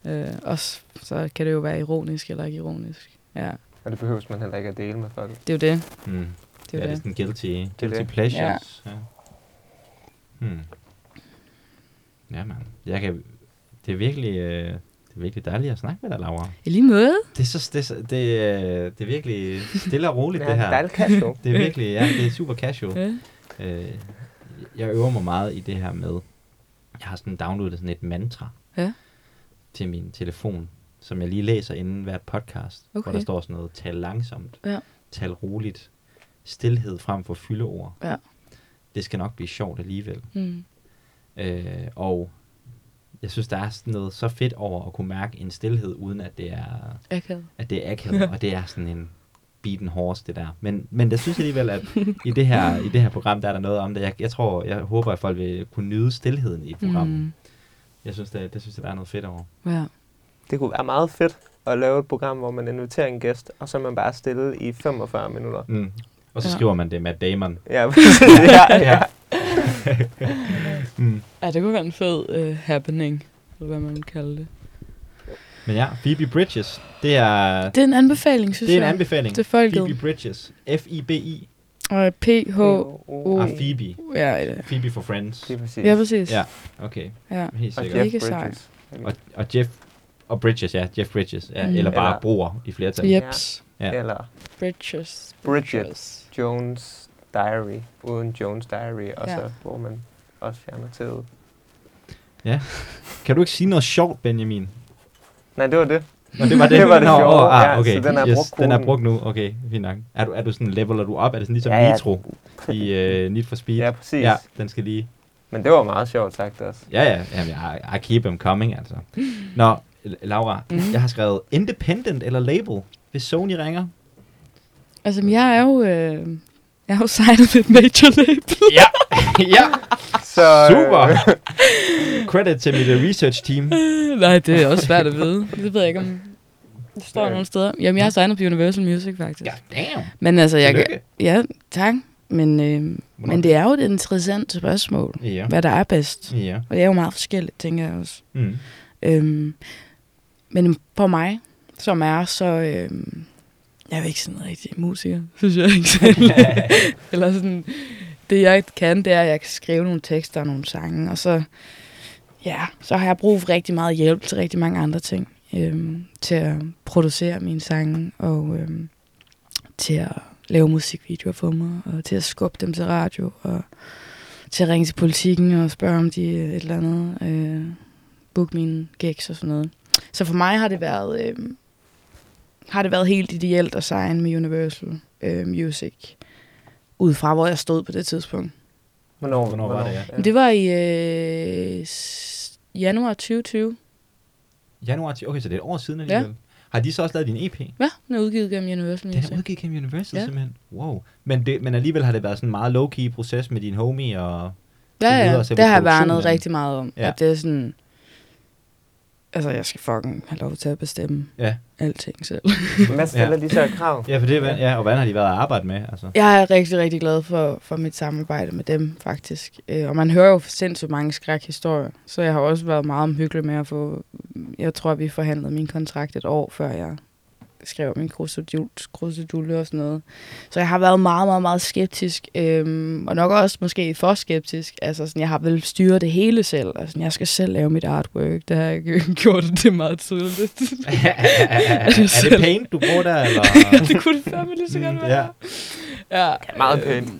Mm. Øh, også så kan det jo være ironisk eller ikke ironisk. Ja, Og det behøves man heller ikke at dele med folk. det er jo det. Mm. Det er ja, jo det er det. sådan guilty, guilty det. pleasures. Ja. Hmm. Ja, man. Jeg kan, det er virkelig... Øh, det er virkelig dejligt at snakke med dig, Laura. I lige måde. Det er, så, det, er det, øh, det er virkelig stille og roligt, Ja, det her. dejligt casual. Det er virkelig, ja, det er super casual. Ja. Øh, jeg øver mig meget i det her med, jeg har sådan downloadet sådan et mantra Ja. til min telefon, som jeg lige læser inden hvert podcast, okay. hvor der står sådan noget, tal langsomt, Ja. tal roligt, stillhed frem for fyldeord. Ja. Det skal nok blive sjovt alligevel. Mm. Øh, og jeg synes, der er sådan noget så fedt over at kunne mærke en stillhed, uden at det er, Akavet. at det er akavet, og det er sådan en beaten horse, det der. Men, men jeg synes alligevel, at i det her, i det her program, der er der noget om det. Jeg, jeg tror, jeg håber, at folk vil kunne nyde stillheden i programmet. Mm. Jeg synes, det, det synes jeg, der er noget fedt over. Ja. Det kunne være meget fedt at lave et program, hvor man inviterer en gæst, og så er man bare stille i 45 minutter. Mm. Og så Ja. skriver man det med Damon. Ja, ja, ja. Mm. ja, det kunne være en fed uh, happening, eller hvad man vil kalde det. Men ja, Phoebe Bridges, det er, Det er en anbefaling, synes det er en jeg. anbefaling. Til folket. Phoebe Bridges. F-I-B-I. Og PH... Oh. Ah, Phoebe. Ja, ja. Phoebe for Friends. Det er præcis. ja, præcis. Ja. Okay, ja. helt Og sikkert. Jeff Ikke sej. Bridges. Og, og Jeff og Bridges, ja. Jeff Bridges. Ja. Mm. Eller bare Eller- broer i flertal. Jeps. Ja. Eller Bridges. Bridget. Jones Diary, uden Jones Diary, og Ja. så hvor man også fjerner til. Kan du ikke sige noget sjovt, Benjamin? Nej, det var det. Nå, det var det. Det var det Nå, sjove, åh, ah, ja, okay. så den er yes, brugt den er brugt nu. Okay, fint nok. Er du, er du sådan, leveler du op? Er det sådan ligesom Ja, ja. Nitro i uh, Need for Speed? Ja, præcis. Ja, den skal lige... Men det var meget sjovt sagt også. Ja, ja. Jamen, I, I keep them coming, altså. Nå, Laura, Mhm. jeg har skrevet independent eller label, hvis Sony ringer. Altså, jeg er jo... Øh, jeg har jo signet med et major label. Ja, ja. Så, øh, Super. Credit til mit uh, research team. Nej, det er også svært at vide. Det ved jeg ikke, om det står Ja. nogle steder. Jamen, jeg har signet på Universal Music, faktisk. Ja, damn. Men altså, jeg. Tillykke. Ja, tak. Men, øh, Hvornår? men det er jo et interessant spørgsmål, Ja. hvad der er bedst. Ja. Og det er jo meget forskelligt, tænker jeg også. Mm. Øhm, men for mig, som er så... Øhm, jeg er ikke sådan en rigtig musiker, synes jeg ikke selv. Eller sådan, det jeg kan, det er, at jeg kan skrive nogle tekster og nogle sange, og så, ja, så har jeg brug for rigtig meget hjælp til rigtig mange andre ting. Øhm, til at producere mine sange, og øhm, til at lave musikvideoer for mig, og til at skubbe dem til radio, og til at ringe til politikken og spørge om de øh, et eller andet, øh, book mine gigs og sådan noget. Så for mig har det været, øh, har det været helt ideelt at signe med Universal øh, Music, ud fra hvor jeg stod på det tidspunkt. Hvornår, Hvornår var det, ja? Men det var i øh, januar 2020. Januar, ti- okay, så det er et år siden alligevel. Har de så også lavet din EP? Ja, den er udgivet gennem Universal Den Music. er udgivet gennem Universal Ja. ja. simpelthen. Wow. Men, det, men alligevel har det været sådan en meget low-key proces med din homie og... Ja, videre, ja, det har jeg værnet den. rigtig meget om. Ja. Ja. At det er sådan... Altså, jeg skal fucking have lov til at bestemme Ja. alting selv. Hvad stiller de så krav? Ja, for det, ja. ja, og hvordan har de været at arbejde med? Altså? Jeg er rigtig, rigtig glad for, for mit samarbejde med dem, faktisk. Øh, og man hører jo sindssygt mange skrækhistorier, så jeg har også været meget omhyggelig med at få... Jeg tror, vi forhandlede min kontrakt et år, før jeg skrev min krusedulle og sådan noget. Så jeg har været meget, meget, meget skeptisk, øhm, og nok også måske for skeptisk. Altså, sådan, jeg har vel styret det hele selv. Altså, jeg skal selv lave mit artwork. Det har jeg gjort, det er meget tydeligt. er det paint, du bruger der, eller? det kunne det fandme lige så godt Mm, være. Ja. Meget øh, pænt.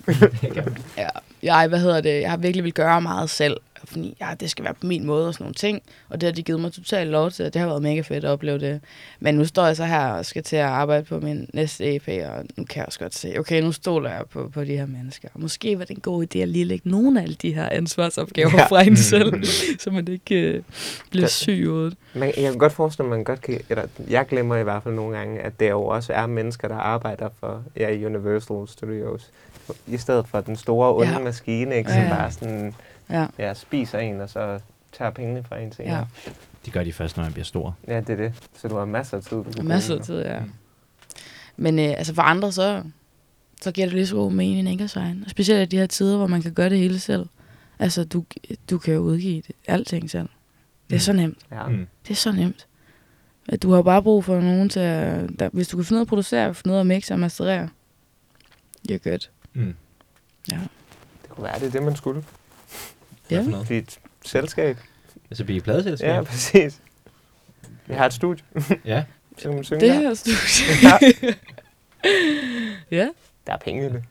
Ja, jeg, hvad hedder det, jeg har virkelig vil gøre meget selv, fordi ja, det skal være på min måde og sådan nogle ting, og det har de givet mig totalt lov til, og det har været mega fedt at opleve det. Men nu står jeg så her og skal til at arbejde på min næste EP, og nu kan jeg også godt se, okay, nu stoler jeg på, på de her mennesker. Måske var det en god idé at lige lægge nogle af alle de her ansvarsopgaver Ja. fra en selv, så man ikke øh, bliver syg hovedet. Man, jeg kan godt forestille mig, at man godt kan, eller jeg glemmer i hvert fald nogle gange, at det jo også er mennesker, der arbejder for ja, Universal Studios. I stedet for den store onde Ja. maskine, ikke, som ja. bare sådan, Ja. ja, spiser en, og så tager pengene fra en til. Ja. De gør de først, når man bliver stor. ja, det er det. Så du har masser af tid. Du Masser af tid, ja. Mm. Men øh, altså for andre, så, så giver det lige så god mening ikke at specielt i de her tider, hvor man kan gøre det hele selv. Altså, du, du kan jo udgive det, alting selv. Det er Mm. så nemt. Ja. Mm. Det er så nemt. At du har bare brug for nogen til at... Der, hvis du kan finde af at producere, finde af at mixe og masterere, you're good. Mm. Ja. Det kunne være, det er det, man skulle. Ja. for noget? Blive et selskab. Altså blive pladeselskab? Ja, præcis. Vi har et studie, ja. så man synge Det der. her studie. Ja. ja, Der er penge i det.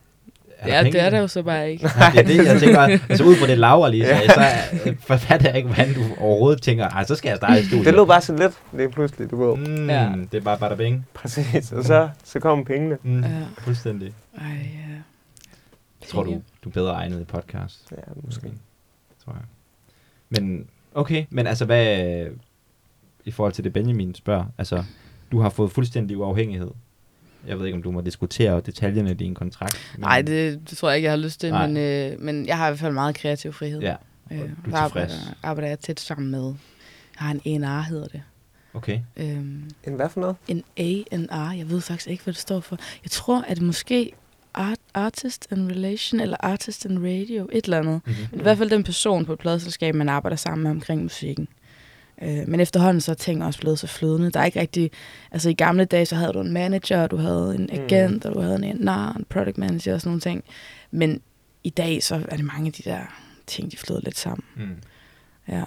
ja penge det er der jo så bare ikke. Nej, det er det, jeg tænker, altså ud på det Laura lige sagde, Ja. så øh, forfatter jeg ikke, hvordan du overhovedet tænker, ej, så skal jeg starte i studiet. Det lød bare så let, lige pludselig, du ved. Mm, Ja. Det er bare bada bing. Præcis, og så, så kommer pengene. Mm, Ja. Fuldstændig. Ej, ja. Jeg tror, du, du er bedre egnet i podcast. Ja, måske. Tror jeg. Men, okay, men altså hvad, i forhold til det Benjamin spørger, altså, du har fået fuldstændig uafhængighed. Jeg ved ikke, om du må diskutere detaljerne i din kontrakt. men- Nej, det, det tror jeg ikke, jeg har lyst til, Nej. men, øh, men jeg har i hvert fald meget kreativ frihed. Ja, øh, og du er der arbejder, tilfreds. arbejder jeg tæt sammen med. Jeg har en A&R, hedder det. okay. Øhm, En hvad for noget? en A&R, jeg ved faktisk ikke, hvad det står for. Jeg tror, at det måske art, Artist and Relation, eller Artist and Radio, et eller andet. Mm-hmm. Men i hvert fald den person på et pladeselskab, man arbejder sammen med omkring musikken. Øh, men efterhånden så er ting også blevet så flydende. Der er ikke rigtig... Altså i gamle dage, så havde du en manager, du havde en agent, og du havde en nar, en product manager og sådan nogle ting. Men i dag, så er det mange af de der ting, de flyder lidt sammen. Mm. Ja.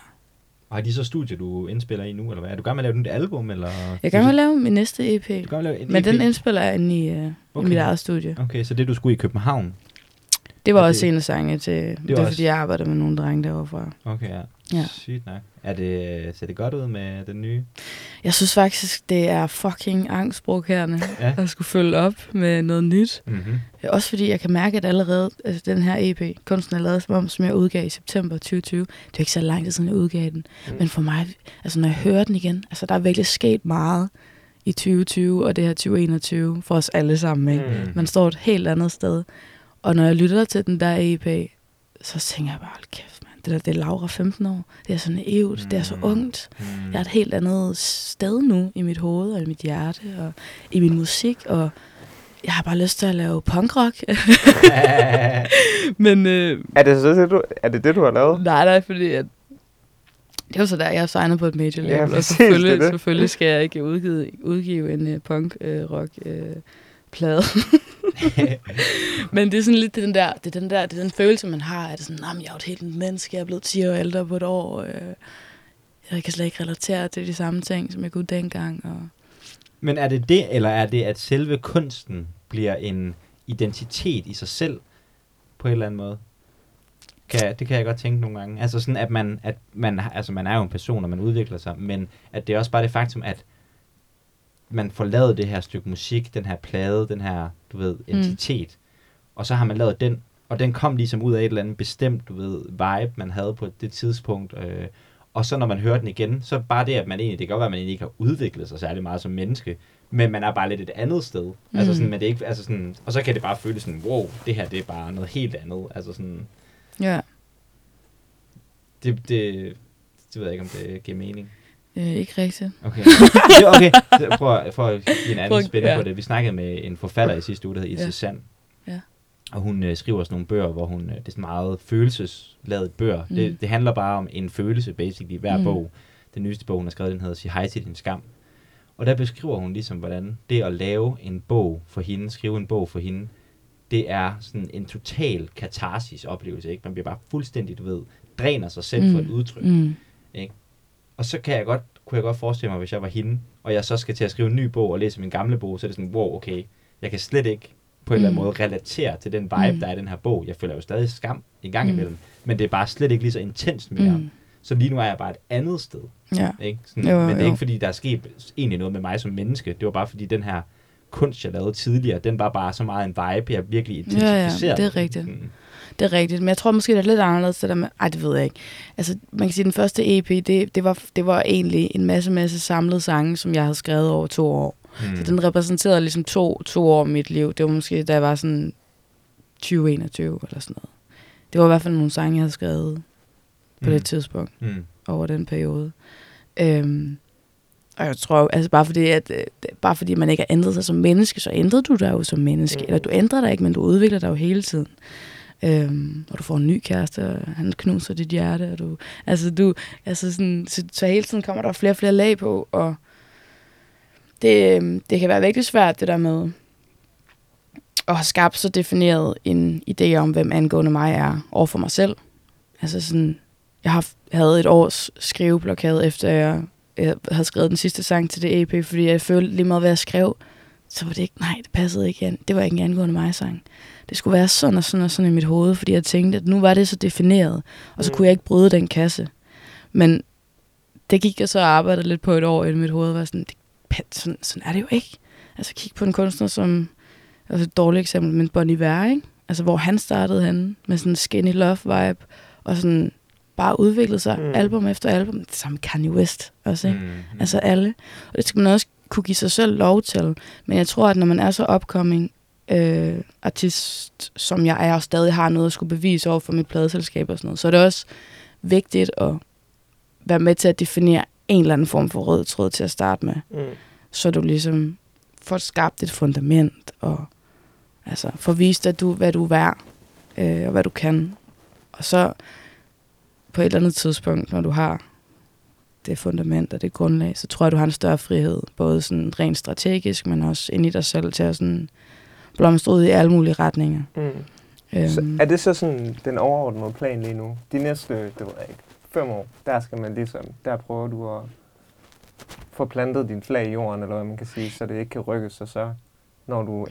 Og har de så studier, du indspiller i nu, eller hvad? Er du gang med at lave et nyt album, eller? Jeg er med at lave min næste EP, Du er at lave en men EP? den indspiller jeg inde i, uh, okay. I mit eget studie. Okay, så det du skulle i København? Det var Og også det- en af sangene til... Det, det var var også- fordi, jeg arbejder med nogle drenge derovre fra. Okay, ja. Ja. Sygt nok. Er det, ser det godt ud med den nye? Jeg synes faktisk, det er fucking angstprovokerende Ja. at skulle følge op med noget nyt. Mm-hmm. Også fordi jeg kan mærke, at allerede altså den her EP, kunsten er lavet som om, som jeg udgav i september 2020. Det er ikke så lang tid siden, jeg udgav den. Mm. Men for mig, altså når jeg hører den igen, altså der er virkelig sket meget i 2020 og det her 2021 for os alle sammen. Ikke? Mm. Man står et helt andet sted. Og når jeg lytter til den der EP, så tænker jeg bare, kæft. Det der, det er Laura 15 år. Det er så naivt. Det er så Mm. ungt. Mm. Jeg er et helt andet sted nu i mit hoved og i mit hjerte og i min musik. Og jeg har bare lyst til at lave punkrock. Men øh, Er det så det, du, er det, det, du har lavet? nej, nej, fordi at det er jo så der, jeg er signet på et major label, Ja, og præcis, selvfølgelig, det det. selvfølgelig skal jeg ikke udgive, udgive en uh, punk-rock-plade. Men det er sådan lidt den der, det er den der, det er den følelse, man har, at det sådan, "Nå, men jeg er jo et helt menneske, jeg er blevet 10 år ældre på et år, øh, jeg kan slet ikke relatere til de samme ting, som jeg kunne dengang. Og Men er det det, eller er det, at selve kunsten bliver en identitet i sig selv, på en eller anden måde? Kan, det kan jeg godt tænke nogle gange. Altså sådan, at man, at man, altså man er jo en person, og man udvikler sig, men at det er også bare det faktum, at man får lavet det her stykke musik, den her plade, den her, du ved, entitet, mm. og så har man lavet den, og den kom ligesom ud af et eller andet bestemt, du ved, vibe, man havde på det tidspunkt, øh, Og så når man hører den igen, så bare det, at man egentlig, det kan godt være, at man egentlig ikke har udviklet sig særlig meget som menneske, men man er bare lidt et andet sted. Mm. Altså sådan, men det er ikke, altså sådan, og så kan det bare føles sådan, wow, det her det er bare noget helt andet. Altså sådan, Ja, det, det, det ved jeg ikke, om det giver mening. Øh, ikke rigtigt. Okay. Okay, så prøv, for at give en Prøv anden spænding ja. på det. Vi snakkede med en forfatter i sidste uge, der hedder Ilse Ja. Sand. Ja. Og hun øh, skriver sådan nogle bøger, hvor hun, øh, det er sådan meget følelsesladet bøger. Mm. Det, det handler bare om en følelse, basically, hver mm. Bog. Den nyeste bog, hun har skrevet, den hedder Sig hej til din skam. Og der beskriver hun ligesom, hvordan det at lave en bog for hende, skrive en bog for hende, det er sådan en total katarsis oplevelse. Ikke? Man bliver bare fuldstændig, du ved, dræner sig selv mm. for et udtryk. Mm. Og så kan jeg godt, kunne jeg godt forestille mig, hvis jeg var hende, og jeg så skal til at skrive en ny bog og læse min gamle bog, så er det sådan, wow, okay, jeg kan slet ikke på en eller anden Mm. måde relatere til den vibe, Mm. der er i den her bog. Jeg føler jo stadig skam en gang Mm. imellem, men det er bare slet ikke lige så intenst mere. Mm. Så lige nu er jeg bare et andet sted. Ja. Ikke? Sådan, Jo, men det er jo. ikke fordi, der er sket egentlig noget med mig som menneske. Det var bare fordi, den her kunst, jeg lavede tidligere, den var bare så meget en vibe, jeg virkelig ja, identificerede. det er rigtigt. Sådan, Det er rigtigt, men jeg tror måske, det er lidt anderledes, det der med, ej, det ved jeg ikke. Altså, man kan sige, den første EP, det, det, var, det var egentlig en masse, masse samlede sange, som jeg havde skrevet over to år. Mm. Så den repræsenterede ligesom to, to år af mit liv. Det var måske, da jeg var sådan 2021 eller sådan noget. Det var i hvert fald nogle sange, jeg havde skrevet på Mm. det tidspunkt Mm. over den periode. Øhm, og jeg tror, altså bare fordi, at, øh, bare fordi man ikke har ændret sig som menneske, så ændrer du dig jo som menneske. Eller du ændrer dig ikke, men du udvikler dig jo hele tiden. Øhm, og du får en ny kæreste, og han knuser dit hjerte. Og du, altså du, altså sådan, så, så hele tiden kommer der flere og flere lag på, og det, øhm, det kan være virkelig svært, det der med at have skabt så defineret en idé om, hvem angående mig er over for mig selv. Altså sådan, jeg har, havde et års skriveblokade, efter jeg, jeg havde skrevet den sidste sang til det EP, fordi jeg følte lige meget, hvad jeg skrev, så var det ikke, nej, det passede ikke an. Det var ikke en angående mig sang. Det skulle være sådan og sådan og sådan i mit hoved, fordi jeg tænkte, at nu var det så defineret, og så Mm. kunne jeg ikke bryde den kasse. Men det gik jeg så og arbejdede lidt på et år i mit hoved, var sådan, det, sådan, sådan er det jo ikke. Altså kig på en kunstner som, altså et dårligt eksempel, men Bon Iver, ikke? Altså hvor han startede han med sådan en skinny love vibe, og sådan bare udviklede sig Mm. album efter album. Det samme Kanye West også, ikke? Mm. Mm. Altså alle. Og det skal man også kunne give sig selv lov til. Men jeg tror, at når man er så upcoming øh, artist, som jeg er, og stadig har noget at skulle bevise over for mit pladeselskab og sådan noget, så er det også vigtigt at være med til at definere en eller anden form for rød tråd til at starte med. Mm. Så du ligesom får skabt et fundament, og altså får vist, at du, hvad du er værd, øh, og hvad du kan. Og så på et eller andet tidspunkt, når du har det fundament og det grundlag, så tror jeg, du har en større frihed, både sådan rent strategisk, men også ind i dig selv til at sådan blomstre ud i alle mulige retninger. Mm. Øhm, Så er det så sådan den overordnede plan lige nu? De næste, det ved jeg ikke, fem år, der skal man ligesom, der prøver du at få plantet din flag i jorden, eller hvad man kan sige, så det ikke kan rykkes, og så når du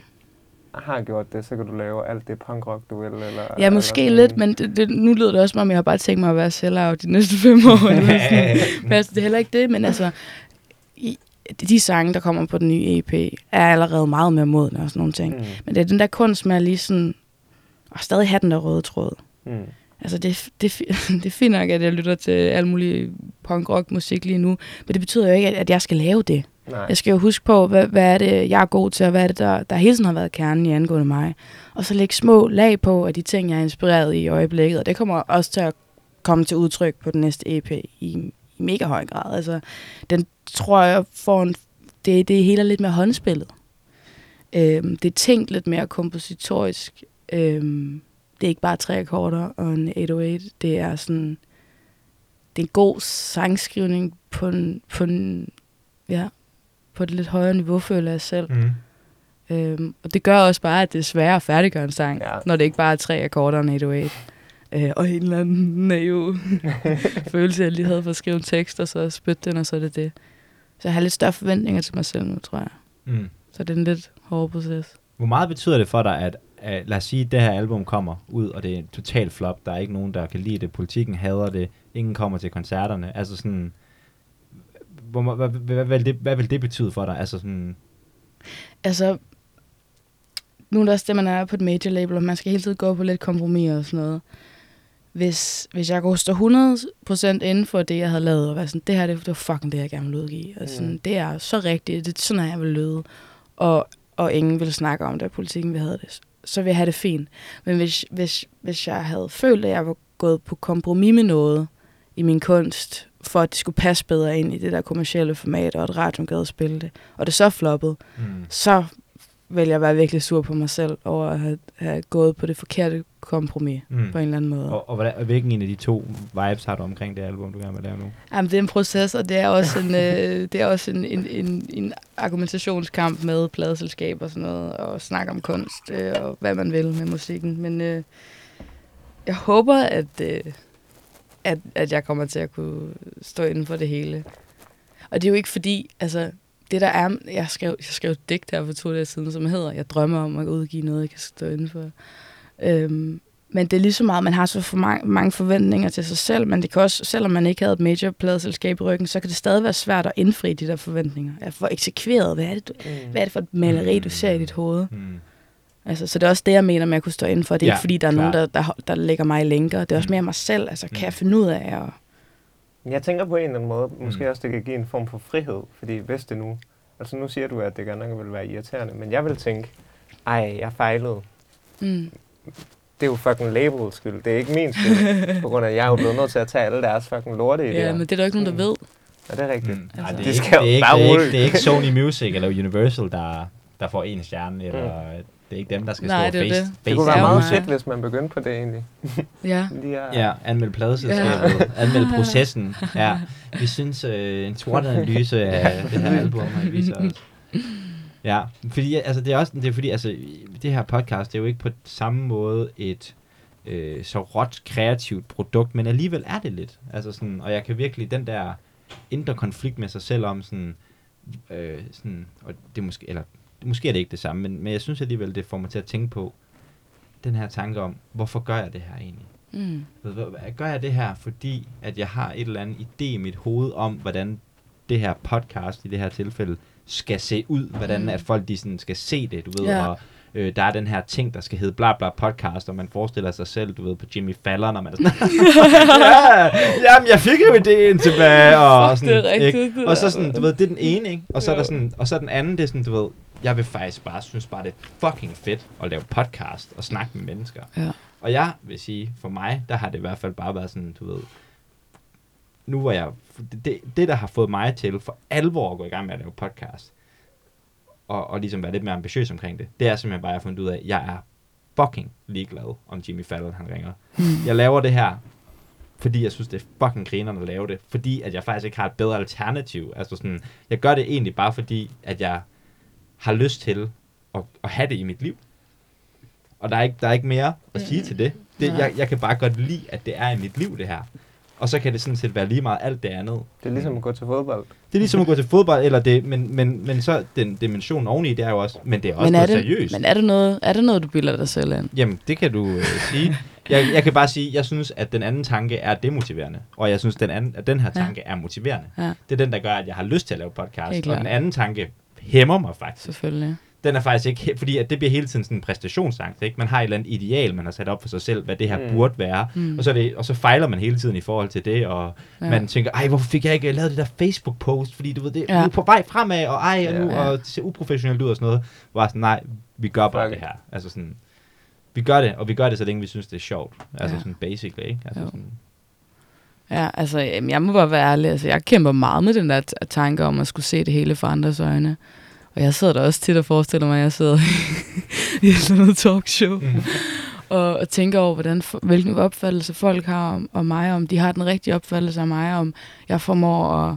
har gjort det, så kan du lave alt det punkrock, du vil, eller... ja, måske eller lidt, men det, det, nu lyder det også, som om jeg har bare tænkt mig at være sellout de næste fem år. Eller sådan. Men altså, det er heller ikke det, men altså, de sange, der kommer på den nye EP, er allerede meget mere modne og sådan nogle ting. Mm. Men det er den der kunst med at lige sådan, og stadig have den der røde tråd. Mm. Altså, det, det, det er fint nok, at jeg lytter til al mulig punk-rock musik lige nu, men det betyder jo ikke, at, at jeg skal lave det. Nej. Jeg skal jo huske på, hvad, hvad er det, jeg er god til, og hvad er det, der, der hele tiden har været kernen i angående mig. Og så lægge små lag på af de ting, jeg er inspireret i i øjeblikket, og det kommer også til at komme til udtryk på den næste EP i mega høj grad. Altså, den tror jeg får en, det, det hele er lidt mere håndspillet. Øhm, det er tænkt lidt mere kompositorisk. Øhm, det er ikke bare tre akkorder og en 808. Det er sådan, det er en god sangskrivning på en, på en, ja, på et lidt højere niveau, føler jeg selv. Mm. Øhm, og det gør også bare, at det er sværere at færdiggøre en sang, Ja. når det ikke bare er tre akkorder og en 808. Øh, og en eller anden naiv følelse, jeg lige havde for at skrive en tekst, og så spytte den, og så er det det. Så jeg har lidt større forventninger til mig selv nu, tror jeg. Mm. Så det er en lidt hård proces. Hvor meget betyder det for dig, at, at lad os sige, at det her album kommer ud, og det er en total flop, der er ikke nogen, der kan lide det, politikken hader det, ingen kommer til koncerterne, altså sådan, hvor, hvad, hvad, hvad, vil det, hvad vil det betyde for dig? Altså sådan, Altså, nu er det også det, man er på et major label, og man skal hele tiden gå på lidt kompromis og sådan noget. Hvis, hvis jeg kunne stå 100% inden for det, jeg havde lavet, og være sådan, det her, det, det var fucking det, jeg gerne ville udgive. Og sådan, Mm. det er så rigtigt, det er sådan, jeg vil lyde. Og, og ingen ville snakke om det, og politikken vi havde det. Så ville jeg have det fint. Men hvis, hvis, hvis jeg havde følt, at jeg var gået på kompromis med noget i min kunst, for at det skulle passe bedre ind i det der kommercielle format, og at radioen gad at spille det, og det så floppede, Mm. så vil jeg være virkelig sur på mig selv over at have, have gået på det forkerte kompromis Mm. på en eller anden måde. Og, og, hvordan, og hvilken en af de to vibes har du omkring det album, du gerne vil lave nu? Jamen, det er en proces, og det er også en, øh, det er også en, en, en, en argumentationskamp med pladeselskab og sådan noget, og snakke om kunst øh, og hvad man vil med musikken. Men øh, jeg håber, at, øh, at, at jeg kommer til at kunne stå inden for det hele. Og det er jo ikke fordi, altså, det der er, jeg skrev, jeg skrev et digt her for to dage siden, som hedder, jeg drømmer om at udgive noget, jeg kan stå inden for. Øhm, men det er lige så meget, man har så for mange, mange forventninger til sig selv, men det kan også, selvom man ikke havde et major pladeselskab i ryggen, så kan det stadig være svært at indfri de der forventninger. At få eksekveret, hvad er det, du, Mm. hvad er det for et maleri, du ser i dit hoved? Mm. Altså, så det er også det, jeg mener med at kunne stå inden for. Det er Ja, ikke fordi, der er klart. nogen, der, der, der lægger mig i lænker. Det er også Mm. mere mig selv. Altså, kan Mm. jeg finde ud af at... Jeg tænker på en eller anden måde, måske Mm. også det kan give en form for frihed, fordi hvis det nu, altså nu siger du, at det godt nok vil være irriterende, men jeg vil tænke, ej, jeg fejlede. Mm. Det er jo fucking labels skyld, det er ikke min skyld, på grund af, at jeg er jo blevet nødt til at tage alle deres fucking lorte i det Ja, men det er der ikke nogen, der Mm. ved. Ja, det er rigtigt. Mm. Altså. Det, Det skal ikke, jo det, er ikke, bare det, er ikke, det er ikke Sony Music eller Universal, der, der får en stjerne, eller det er ikke dem, der skal Nej, stå det er face, det. face Det kunne være meget fedt, hvis man begyndte på det egentlig. Ja. Lige at, Ja, anmeld pladeselskabet, ja. anmeld processen. Ja, vi synes, øh, en SWOT-analyse af det her album har viser os. Ja, fordi altså, det er også det er fordi, altså, det her podcast, det er jo ikke på samme måde et øh, så råt kreativt produkt, men alligevel er det lidt. Altså sådan, og jeg kan virkelig, den der indre konflikt med sig selv om sådan, øh, sådan og det måske, eller måske er det ikke det samme, men, men jeg synes alligevel, det får mig til at tænke på den her tanke om, hvorfor gør jeg det her egentlig? Mm. Gør jeg det her, fordi at jeg har et eller andet idé i mit hoved om, hvordan det her podcast i det her tilfælde skal se ud, hvordan Mm. at folk de sådan skal se det, du ved, Ja. og øh, der er den her ting, der skal hedde bla bla podcast, og man forestiller sig selv, du ved, på Jimmy Fallon, og man er sådan, ja, jamen, jeg fik jo idéen tilbage, og Fuck, det er sådan, rigtigt, ikke? Og så sådan, du ved, det er den ene, ikke? Og så er der sådan, og så er den anden, det er sådan, du ved, jeg vil faktisk bare, synes bare, det er fucking fedt at lave podcast og snakke med mennesker. Ja. Og jeg vil sige, for mig, der har det i hvert fald bare været sådan, du ved, nu var jeg, det, det der har fået mig til for alvor at gå i gang med at lave podcast, og, og ligesom være lidt mere ambitiøs omkring det, det er simpelthen bare, at jeg har fundet ud af, at jeg er fucking ligeglad, om Jimmy Fallon han ringer. Mm. Jeg laver det her, fordi jeg synes, det er fucking grinerne at lave det. Fordi at jeg faktisk ikke har et bedre alternativ. Altså sådan, jeg gør det egentlig bare fordi, at jeg har lyst til at, at have det i mit liv. Og der er ikke, der er ikke mere at sige Mm. til det. det jeg, jeg kan bare godt lide, at det er i mit liv, det her. Og så kan det sådan set være lige meget alt det andet. Det er ligesom at gå til fodbold. Det er ligesom at gå til fodbold, eller det, men, men, men så den dimension oveni, det er jo også, men det er også Men er, noget det, seriøst. men er det noget, er det noget, du bilder dig selv ind? Jamen, det kan du øh, sige. Jeg, jeg kan bare sige, jeg synes, at den anden tanke er demotiverende. Og jeg synes, den anden, at den her Ja. tanke er motiverende. Ja, Det er den, der gør, at jeg har lyst til at lave podcast. Og den anden tanke hæmmer mig faktisk. selvfølgelig. Den er faktisk ikke, fordi at det bliver hele tiden sådan en præstationsangst. Ikke? Man har et eller andet ideal, man har sat op for sig selv, hvad det her Mm. burde være. Mm. Og, så det, og så fejler man hele tiden i forhold til det, og Ja. ja. man tænker, ej, hvorfor fik jeg ikke lavet det der Facebook-post, fordi du ved, det Ja. ja. er på vej fremad, og ej, og, nu, Ja. og det ser uprofessionelt ud og sådan noget. Var sådan, nej, vi gør bare Fuck det her. Altså sådan, vi gør det, og vi gør det, så længe vi synes, det er sjovt. Altså Ja. sådan basically, ikke? Altså Jo. sådan, Ja, altså, jamen, jeg må bare være ærlig. Altså, jeg kæmper meget med den der tanke om at skulle se det hele fra andres øjne. Og jeg sidder der også tit og forestiller mig, at jeg sidder i sådan noget talkshow. mm. og, og tænker over, hvordan, hvilken opfattelse folk har om, om mig, om de har den rigtige opfattelse af mig, om jeg formår at,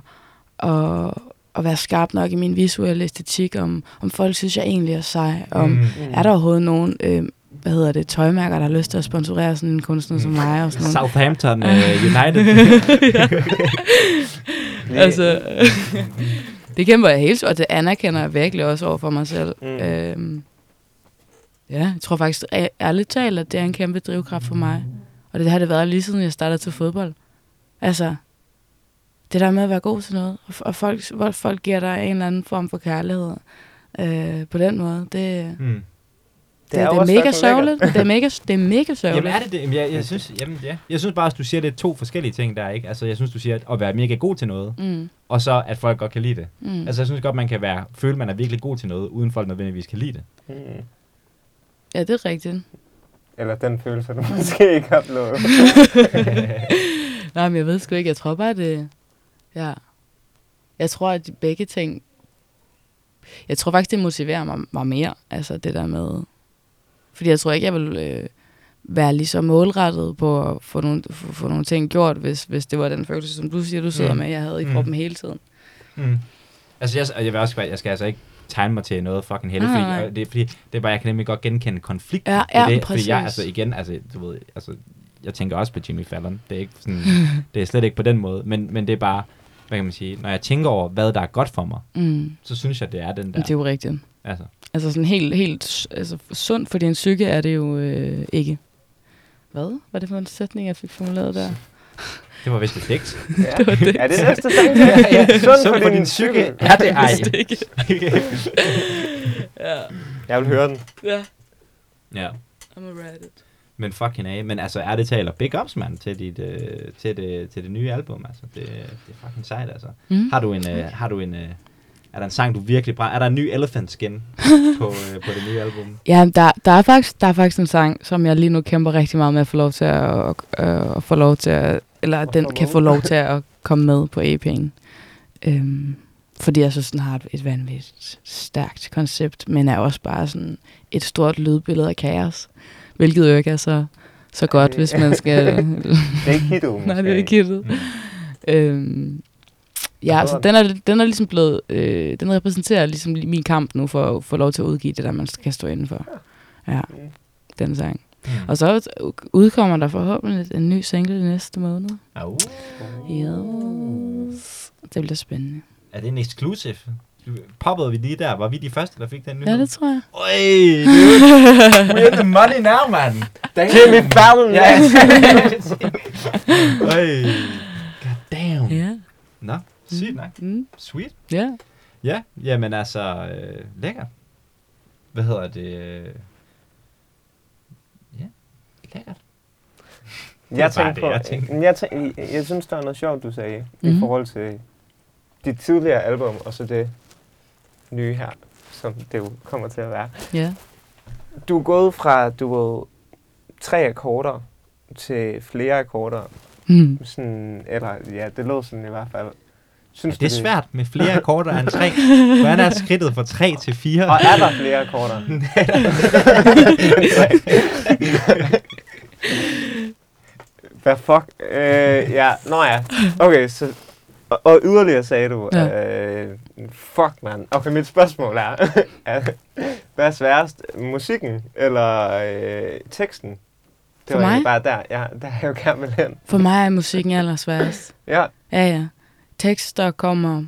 at, at være skarp nok i min visuelle æstetik, om, om folk synes, jeg egentlig er sej, om Mm. er der overhovedet nogen, øh, hvad hedder det, tøjmærker, der har lyst til at sponsorere sådan en kunstner som mig, og sådan noget. Southampton uh, United. Altså, det kæmper jeg helt, og det anerkender jeg virkelig også over for mig selv. Mm. Øhm, ja, jeg tror faktisk ærligt talt, at det er en kæmpe drivkraft for mig. Og det har det været lige siden jeg startede til fodbold. Altså, det der med at være god til noget, og, og folk, hvor folk giver dig en eller anden form for kærlighed øh, på den måde, det, mm. Det, det, jo det er mega sørgeligt. Det er mega, det er mega sørgeligt. Jamen er det det? Jamen, jeg, jeg, synes, jamen, ja. jeg synes bare, at du siger, det er to forskellige ting der, ikke? Altså, jeg synes, du siger at være mega god til noget, Mm, og så at folk godt kan lide det. mm. Altså, jeg synes godt, man kan være, føle, man er virkelig god til noget, uden folk nødvendigvis kan lide det. Mm. Ja, det er rigtigt. Eller den følelse, du måske ikke har oplevet. Nej, men jeg ved sgu ikke. Jeg tror bare, det... Ja. Jeg tror, at de begge ting... Jeg tror faktisk, det motiverer mig, mig mere. Altså det der med... Fordi jeg tror ikke, jeg vil øh, være lige så målrettet på at få nogle, få, få nogle ting gjort, hvis, hvis det var den følelse, som du siger, du sidder Mm. med, jeg havde i Mm. kroppen hele tiden. Mm. Altså, jeg, jeg, vil også, jeg skal altså ikke tegne mig til noget fucking heldigt, Nej, fordi, og det, er fordi det er bare, jeg kan nemlig godt genkende konflikten Ja, i ja, det, præcis. fordi jeg, altså igen, altså, du ved, altså, jeg tænker også på Jimmy Fallon, det er ikke sådan, det er slet ikke på den måde, men, men det er bare, hvad kan man sige, når jeg tænker over, hvad der er godt for mig, Mm. så synes jeg, det er den der, Det er jo rigtigt. altså, Altså sådan helt, helt altså, sundt for din psyke er det jo øh, ikke. Hvad? Var det for en sætning, jeg fik formuleret der? det var vist et digt. Ja. Det var det. Er det næste sang? ja, ja. Sund for din psyke. Ja, det er det ikke. ja. Jeg vil høre den. Ja. ja. I'm a Reddit. Men fucking af. Men altså, er det taler big ups, mand, til, dit, øh, til, det, til det nye album. Altså, det, det er fucking sejt, altså. Mm. Har du en, øh, har du en, øh, er der en sang, du virkelig brænder? Er der en ny Elephant Skin på, øh, på det nye album? Ja, der, der, er faktisk, der er faktisk en sang, som jeg lige nu kæmper rigtig meget med at få lov til at, øh, at få lov til at, eller at den kan få lov til at komme med på EP'en. Øhm, fordi jeg synes, den har et, et vanvittigt stærkt koncept, men er også bare sådan et stort lydbillede af kaos. Hvilket jo ikke er så, så godt, hvis man skal... Det er ikke hittet. Nej, det er ikke hittet. Mm. Øhm, ja, altså, den er, den er ligesom blevet, øh, den repræsenterer ligesom min kamp nu for at få lov til at udgive det, der man kan stå indenfor. Ja, den sang. Mm. Og så udkommer der forhåbentlig en ny single næste måned. Au. Yes. Det bliver spændende. Er det en exclusive? Poppede vi lige der? Var vi de første, der fik den nye? Ja, det tror jeg. Øj, dude. We're in the money now, man. Jimmy Fallon, ja. Øj. God damn. Ja. Nå, sygt nok. Mm. Sweet. Ja. Ja, jamen altså, øh, lækker. Hvad hedder det? øh, Ja, lækkert. Det Jeg tænkte det, på, jeg tænkte. jeg, tænkte, jeg, jeg synes, der er noget sjovt, du sagde, mm. i forhold til dit tidligere album, og så det nye her, som det jo kommer til at være. Ja. Du er gået fra, du ved, tre akkorder til flere akkorder. Mm. Sådan, eller ja, det lød sådan i hvert fald. Synes Det er du, svært med flere akkorder end tre. Hvordan er skridtet fra tre til fire? Og er der flere akkorder? Hvad fuck? Øh, ja, nå ja. Okay, så... Og, og yderligere sagde du, Ja. ja. øh, fuck man. Okay, mit spørgsmål er, hvad er sværest? Musikken eller øh, teksten? Det For var mig? bare der, ja, der er jo gerne hen. For mig er musikken allersværest. Ja, Ja, ja. Tekster kommer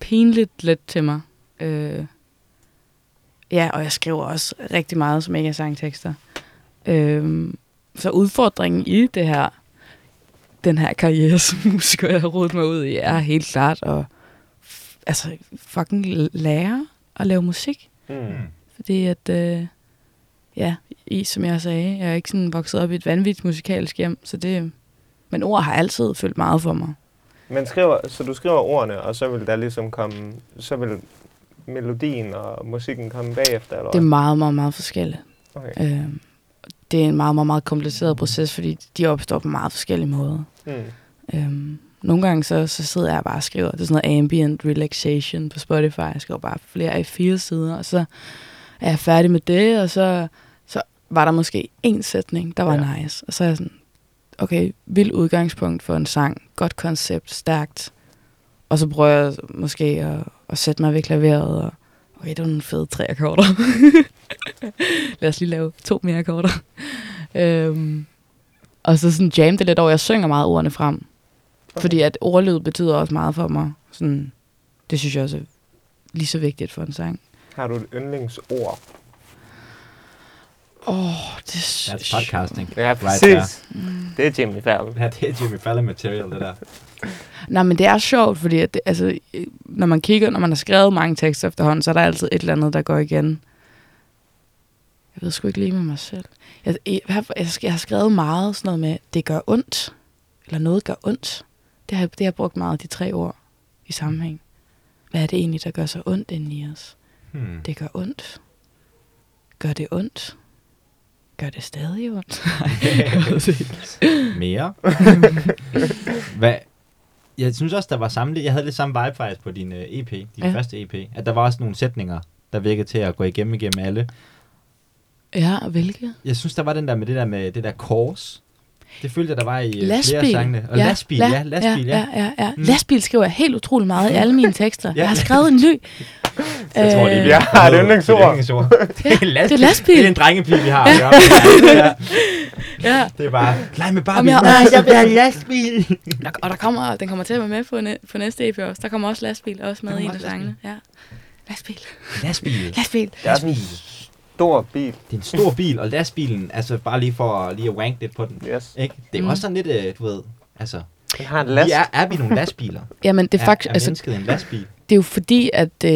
pinligt let til mig. Øh, ja, og jeg skriver også rigtig meget, som ikke er sangtekster. Øh, så udfordringen i det her, den her karriere som musiker, jeg har rodet mig ud i, er helt klart at altså, fucking lære at lave musik. mm. Fordi at, øh, ja, i, som jeg sagde, jeg er ikke sådan vokset op i et vanvittigt musikalsk hjem, så det, men ord har altid følt meget for mig. Men skriver, så du skriver ordene, og så vil der ligesom komme, så vil melodien og musikken komme bagefter, eller Det er meget, meget, meget forskelligt. Okay. Øh, det er en meget, meget, meget kompliceret proces, fordi de opstår på meget forskellige måder. Mm. Øhm, nogle gange så, så sidder jeg bare og skriver, det er sådan noget ambient relaxation på Spotify. Jeg skriver bare flere af fire sider, og så er jeg færdig med det, og så, så var der måske en sætning, der var ja. nice. Og så er jeg sådan, okay, vild udgangspunkt for en sang, godt koncept, stærkt. Og så prøver jeg måske at, at sætte mig ved klaveret, og okay, det var nogle fede tre akkorder. Lad os lige lave to mere akkorder. øhm, og så sådan jam det lidt over. Jeg synger meget ordene frem. Okay. Fordi at ordlyd betyder også meget for mig. Sådan, det synes jeg også er lige så vigtigt for en sang. Har du et yndlingsord? Åh, oh, det er That's podcasting. Ja, Right præcis. Det er Jimmy Fallon. Ja, det er Jimmy Fallon material, det der. Nej, men det er sjovt, fordi at det, altså, når man kigger, når man har skrevet mange tekster efterhånden, så er der altid et eller andet, der går igen. Jeg ved sgu ikke lige med mig selv. Jeg, jeg, jeg, har- jeg, har skrevet meget sådan noget med, det gør ondt. Eller noget gør ondt. Det har, det har jeg brugt meget, de tre ord i sammenhæng. Hvad er det egentlig, der gør så ondt inde i os? Hmm. Det gør ondt. Gør det ondt? Gør det stadig ondt? Mere. Hvad? Jeg synes også, der var samme, jeg havde lidt samme vibe faktisk på din uh, EP, din ja. Ja. første EP, at der var også nogle sætninger, der virkede til at gå igennem igennem alle. ja, hvilke? Jeg synes, der var den der med det der med det der kors. Det følte jeg, der var i flere Lastbil. sangene. Og lastbil, ja, lastbil, ja. ja, ja, ja. Mm. Lastbil skriver jeg helt utrolig meget i alle mine tekster. Ja. ja. Jeg har skrevet en ny. Jeg tror, det er Jeg har et yndlingsord. Det er lastbil. det er lastbil. Det er en drengepige, vi har. Ja. Ja. Ja. Det er bare, lege med Barbie. jeg- Nej, jeg vil have lastbil. Der, og der kommer, den kommer til at være med på, næ- på næste EP også. Der kommer også lastbil også med i en af sangene. Ja. Lastbil. Lastbil. Lastbil. Er en stor bil. Det er en stor bil, og lastbilen, altså bare lige for lige at wank lidt på den. Yes. Ikke? Det er Mm. også sådan lidt, øh, du ved, altså, Den har en last. vi er, er vi nogle lastbiler? Jamen, det er, faktisk, er, er altså, en lastbil? Det er jo fordi, at øh,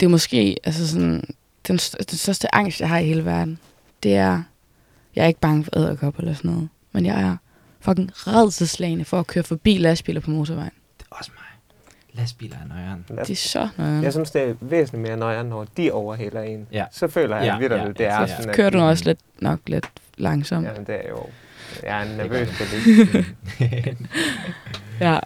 det er måske altså sådan, den, den største angst, jeg har i hele verden, det er, jeg er ikke bange for æderkopper eller sådan noget, men jeg er fucking redselslagende for at køre forbi lastbiler på motorvejen. Det er også mig. Lastbiler er nøjeren. Det er så noget. Jeg synes, det er væsentligt mere nøjere, når de overhælder en. Ja. Så føler jeg Ja, ja, videre, ja, ja, det er ja. sådan, at... Kører du også lidt, nok lidt langsomt. Ja, det er jo... Jeg er nervøs på det. Ja.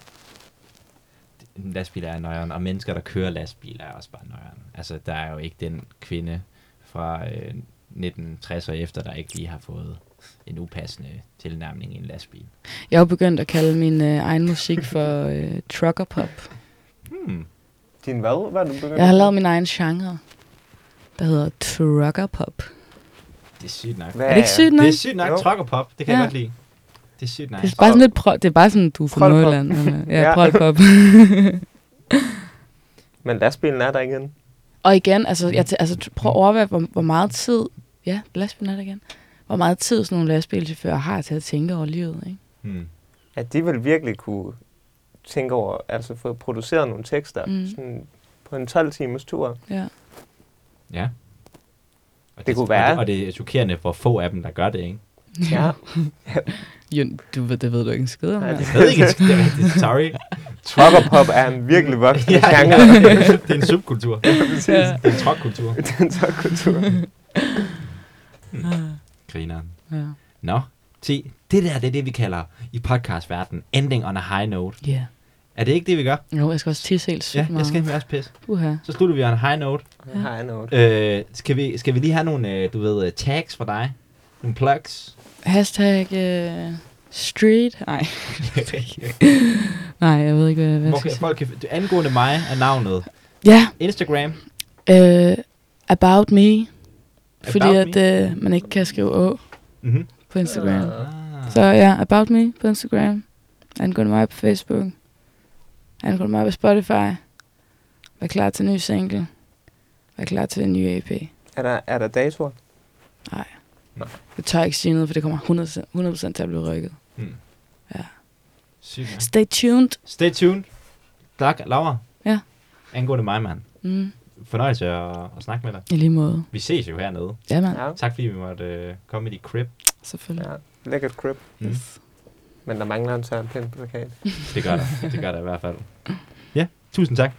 En lastbil er nøjeren, og mennesker, der kører lastbiler, er også bare nøjeren. Altså, der er jo ikke den kvinde fra øh, 1960 og efter, der ikke lige har fået en upassende tilnærmning i en lastbil. Jeg har begyndt at kalde min øh, egen musik for øh, trucker pop. Hmm. Din hvad? Hvad er du begyndt Jeg har lavet min egen genre, der hedder trucker pop. Det er sygt nok. Hvad Er det ikke sygt nok? Det er sygt nok. Jo. Trucker pop, det kan Ja. jeg godt lide. Det er sygt Det er nice. bare sådan lidt pro- det er bare sådan, du er fra. Nordjylland. Men, øh, ja, Ja. prolpop. Men lastbilen er der igen. Og igen, altså, jeg t- altså prøv at overveje, hvor, hvor meget tid, ja, lastbilen er der igen, hvor meget tid sådan nogle lastbilchauffører har til at tænke over livet, ikke? Hmm. At de vil virkelig kunne tænke over, altså få produceret nogle tekster Mm. mm. sådan på en 12 timers tur. Ja. Ja. Og Det kunne og være. det, og det er chokerende, hvor få af dem, der gør det, ikke? Ja. Jo, du ved, det ved du ikke en skid om. Nej, det- Jeg ved ikke, det er rigtigt. Sorry. Trucker pop er en virkelig voksende ja, genre. ja. det er en subkultur. Ja. Det er en trokkultur. Det er en så kultur. Grineren. ja. Nå, se, det der, det er det, vi kalder i podcastverdenen ending on a high note. Yeah. Er det ikke det, vi gør? Jo, jeg skal også tisse helt Ja, jeg skal med også pisse. Uha. Så slutter vi on a high note. Jeg har noget. Øh, skal, vi, skal vi lige have nogle, øh, du ved, øh, tags fra dig? Nogle plugs? Hashtag øh, street. Nej. Nej, jeg ved ikke, hvad, hvad Hvor jeg skal kan sige. folk kan, angående mig er navnet Ja, Instagram. øh, about me. Fordi About at øh, man ikke kan skrive å Mm-hmm. på Instagram. Ah. Så ja, About Me på Instagram. Angående mig på Facebook. Angående mig på Spotify. Vær klar til en ny single. Vær klar til en ny EP. Er der, er der datoer? Nej. Nej. Det tør jeg ikke sige noget, for det kommer 100%, 100% til at blive rykket. Mm. Ja. Sygt. Stay tuned. Stay tuned. Tak, Laura. Ja. Angående mig, mand. Mm, Fornøjelse at, at snakke med dig. I lige måde. Vi ses jo hernede. Ja, mand. Ja. Tak fordi vi måtte øh, komme i dit crib. Selvfølgelig. ja. Lækkert crib. Mm. Yes. Men der mangler en Søren Pind plakat. Det gør der. Det gør der i hvert fald. Ja, tusind tak.